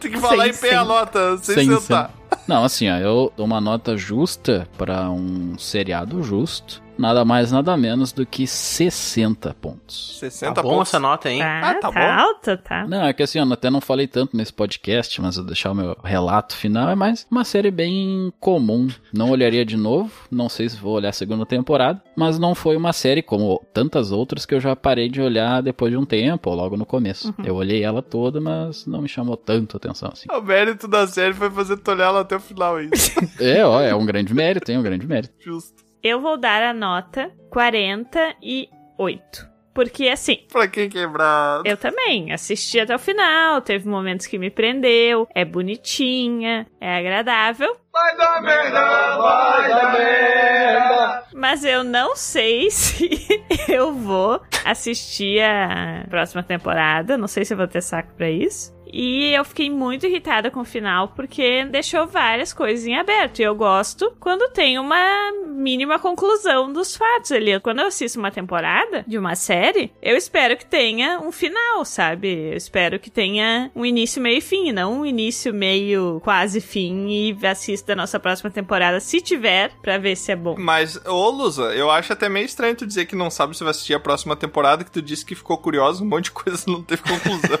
Tem que falar em pé a nota, sem 100, sentar. Não, assim, ó, eu dou uma nota justa para um seriado justo. Nada mais, nada menos do que 60 pontos. 60 Tá bom pontos. essa nota, hein? Tá, Ah, tá tá, bom. alta, tá? Não, é que assim, eu até não falei tanto nesse podcast, mas eu vou deixar o meu relato final. É mais uma série bem comum. Não olharia de novo, não sei se vou olhar a segunda temporada, mas não foi uma série como tantas outras que eu já parei de olhar depois de um tempo, ou logo no começo. Eu olhei ela toda, mas não me chamou tanto atenção assim. O mérito da série foi fazer tu olhar ela até o final ainda. É, ó, é um grande mérito, tem um grande mérito. Justo. Eu vou dar a nota 48. Porque assim, Pra quem quebrado? eu também assisti até o final, teve momentos que me prendeu, é bonitinha, é agradável. Vai dar merda, vai dar merda. Mas eu não sei se eu vou assistir a próxima temporada. Não sei se eu vou ter saco pra isso. E eu fiquei muito irritada com o final porque deixou várias coisas em aberto. E eu gosto quando tem uma mínima conclusão dos fatos ali. Quando eu assisto uma temporada de uma série, eu espero que tenha um final, sabe? Eu espero que tenha um início, meio e fim, não um início, meio, quase fim e assista a nossa próxima temporada, se tiver, pra ver se é bom. Mas, ô Lusa, eu acho até meio estranho tu dizer que não sabe se vai assistir a próxima temporada, que tu disse que ficou curioso, um monte de coisa não teve conclusão.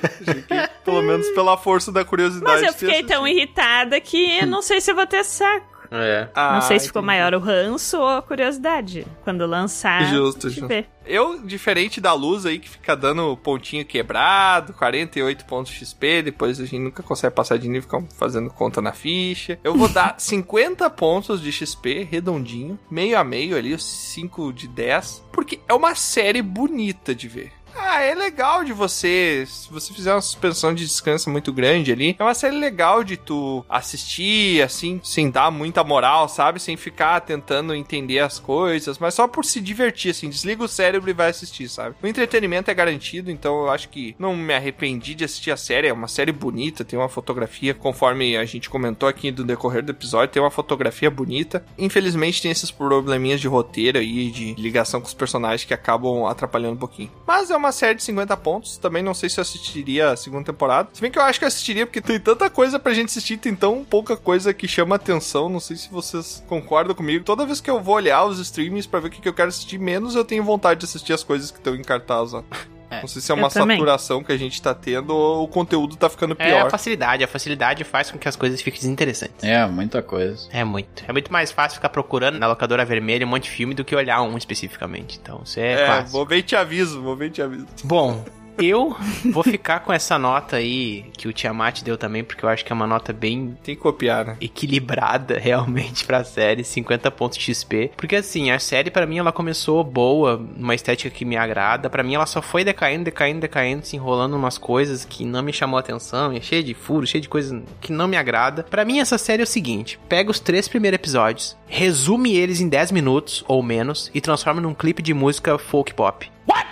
Que, pelo menos pela força da curiosidade. Mas eu fiquei tão irritada que não sei se eu vou ter saco. É. Ah, não sei se ficou entendi. maior o ranço ou a curiosidade. Quando lançar, Justo, justo. vê. Eu, diferente da luz aí, que fica dando pontinho quebrado, 48 pontos XP, depois a gente nunca consegue passar de nível, fica fazendo conta na ficha. Eu vou dar 50 pontos de XP, redondinho, meio a meio ali, os 5 de 10, porque é uma série bonita de ver. Ah, é legal de você. Se você fizer uma suspensão de descanso muito grande ali, é uma série legal de tu assistir, assim, sem dar muita moral, sabe? Sem ficar tentando entender as coisas, mas só por se divertir, assim. Desliga o cérebro e vai assistir, sabe? O entretenimento é garantido, então eu acho que não me arrependi de assistir a série. É uma série bonita, tem uma fotografia, conforme a gente comentou aqui do decorrer do episódio, tem uma fotografia bonita. Infelizmente tem esses probleminhas de roteiro aí, de ligação com os personagens que acabam atrapalhando um pouquinho. Mas é uma série de 50 pontos. Também não sei se eu assistiria a segunda temporada. Se bem que eu acho que eu assistiria, porque tem tanta coisa pra gente assistir, tem tão pouca coisa que chama atenção. Não sei se vocês concordam comigo. Toda vez que eu vou olhar os streamings pra ver o que eu quero assistir, menos eu tenho vontade de assistir as coisas que estão em cartaz, ó. Não sei se é eu uma também. saturação que a gente tá tendo ou o conteúdo tá ficando É pior. a facilidade. A facilidade faz com que as coisas fiquem desinteressantes. É, muita coisa. É muito. É muito mais fácil ficar procurando na locadora vermelha um monte de filme do que olhar um especificamente. Então, isso é, É, clássico. vou ver e te aviso, vou ver e te aviso. Bom, eu vou ficar com essa nota aí que o Tiamat deu também, porque eu acho que é uma nota bem Tem que copiar, né? equilibrada realmente pra série, 50 pontos XP. Porque assim, a série pra mim ela começou boa, uma estética que me agrada. Pra mim ela só foi decaindo, decaindo, decaindo, se enrolando umas coisas que não me chamou a atenção, é cheio de furos, cheio de coisas que não me agrada. Pra mim essa série é o seguinte, pega os três primeiros episódios, resume eles em 10 minutos ou menos e transforma num clipe de música folk pop. What?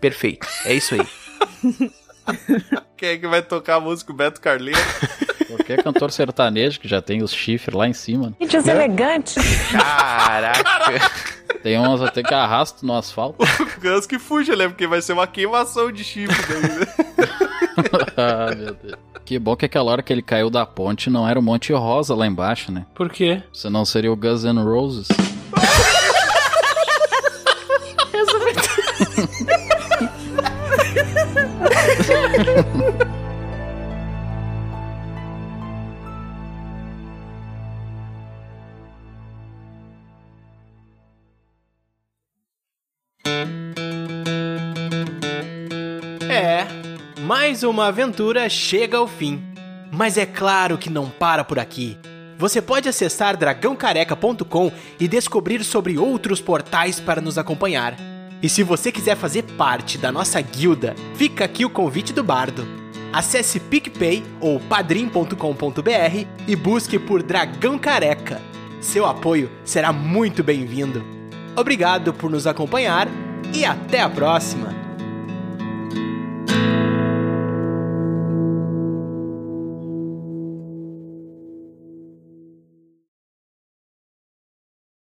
Perfeito. É isso aí. Quem é que vai tocar a música? O Beto Carleiro. Qualquer cantor sertanejo que já tem os chifres lá em cima. Gente, deselegante. Caraca. Tem uns até que arrastam no asfalto. o Gus que fuja, né? Porque vai ser uma queimação de chifre daí, né? ah, meu Deus. Que bom que aquela hora que ele caiu da ponte não era o Monte Rosa lá embaixo, né? Por quê? Senão seria o Guns N' Roses. É, mais uma aventura chega ao fim. Mas é claro que não para por aqui. Você pode acessar dragãocareca.com e descobrir sobre outros portais para nos acompanhar. E se você quiser fazer parte da nossa guilda, fica aqui o convite do bardo. Acesse PicPay ou padrim.com.br e busque por Dragão Careca. Seu apoio será muito bem-vindo. Obrigado por nos acompanhar e até a próxima!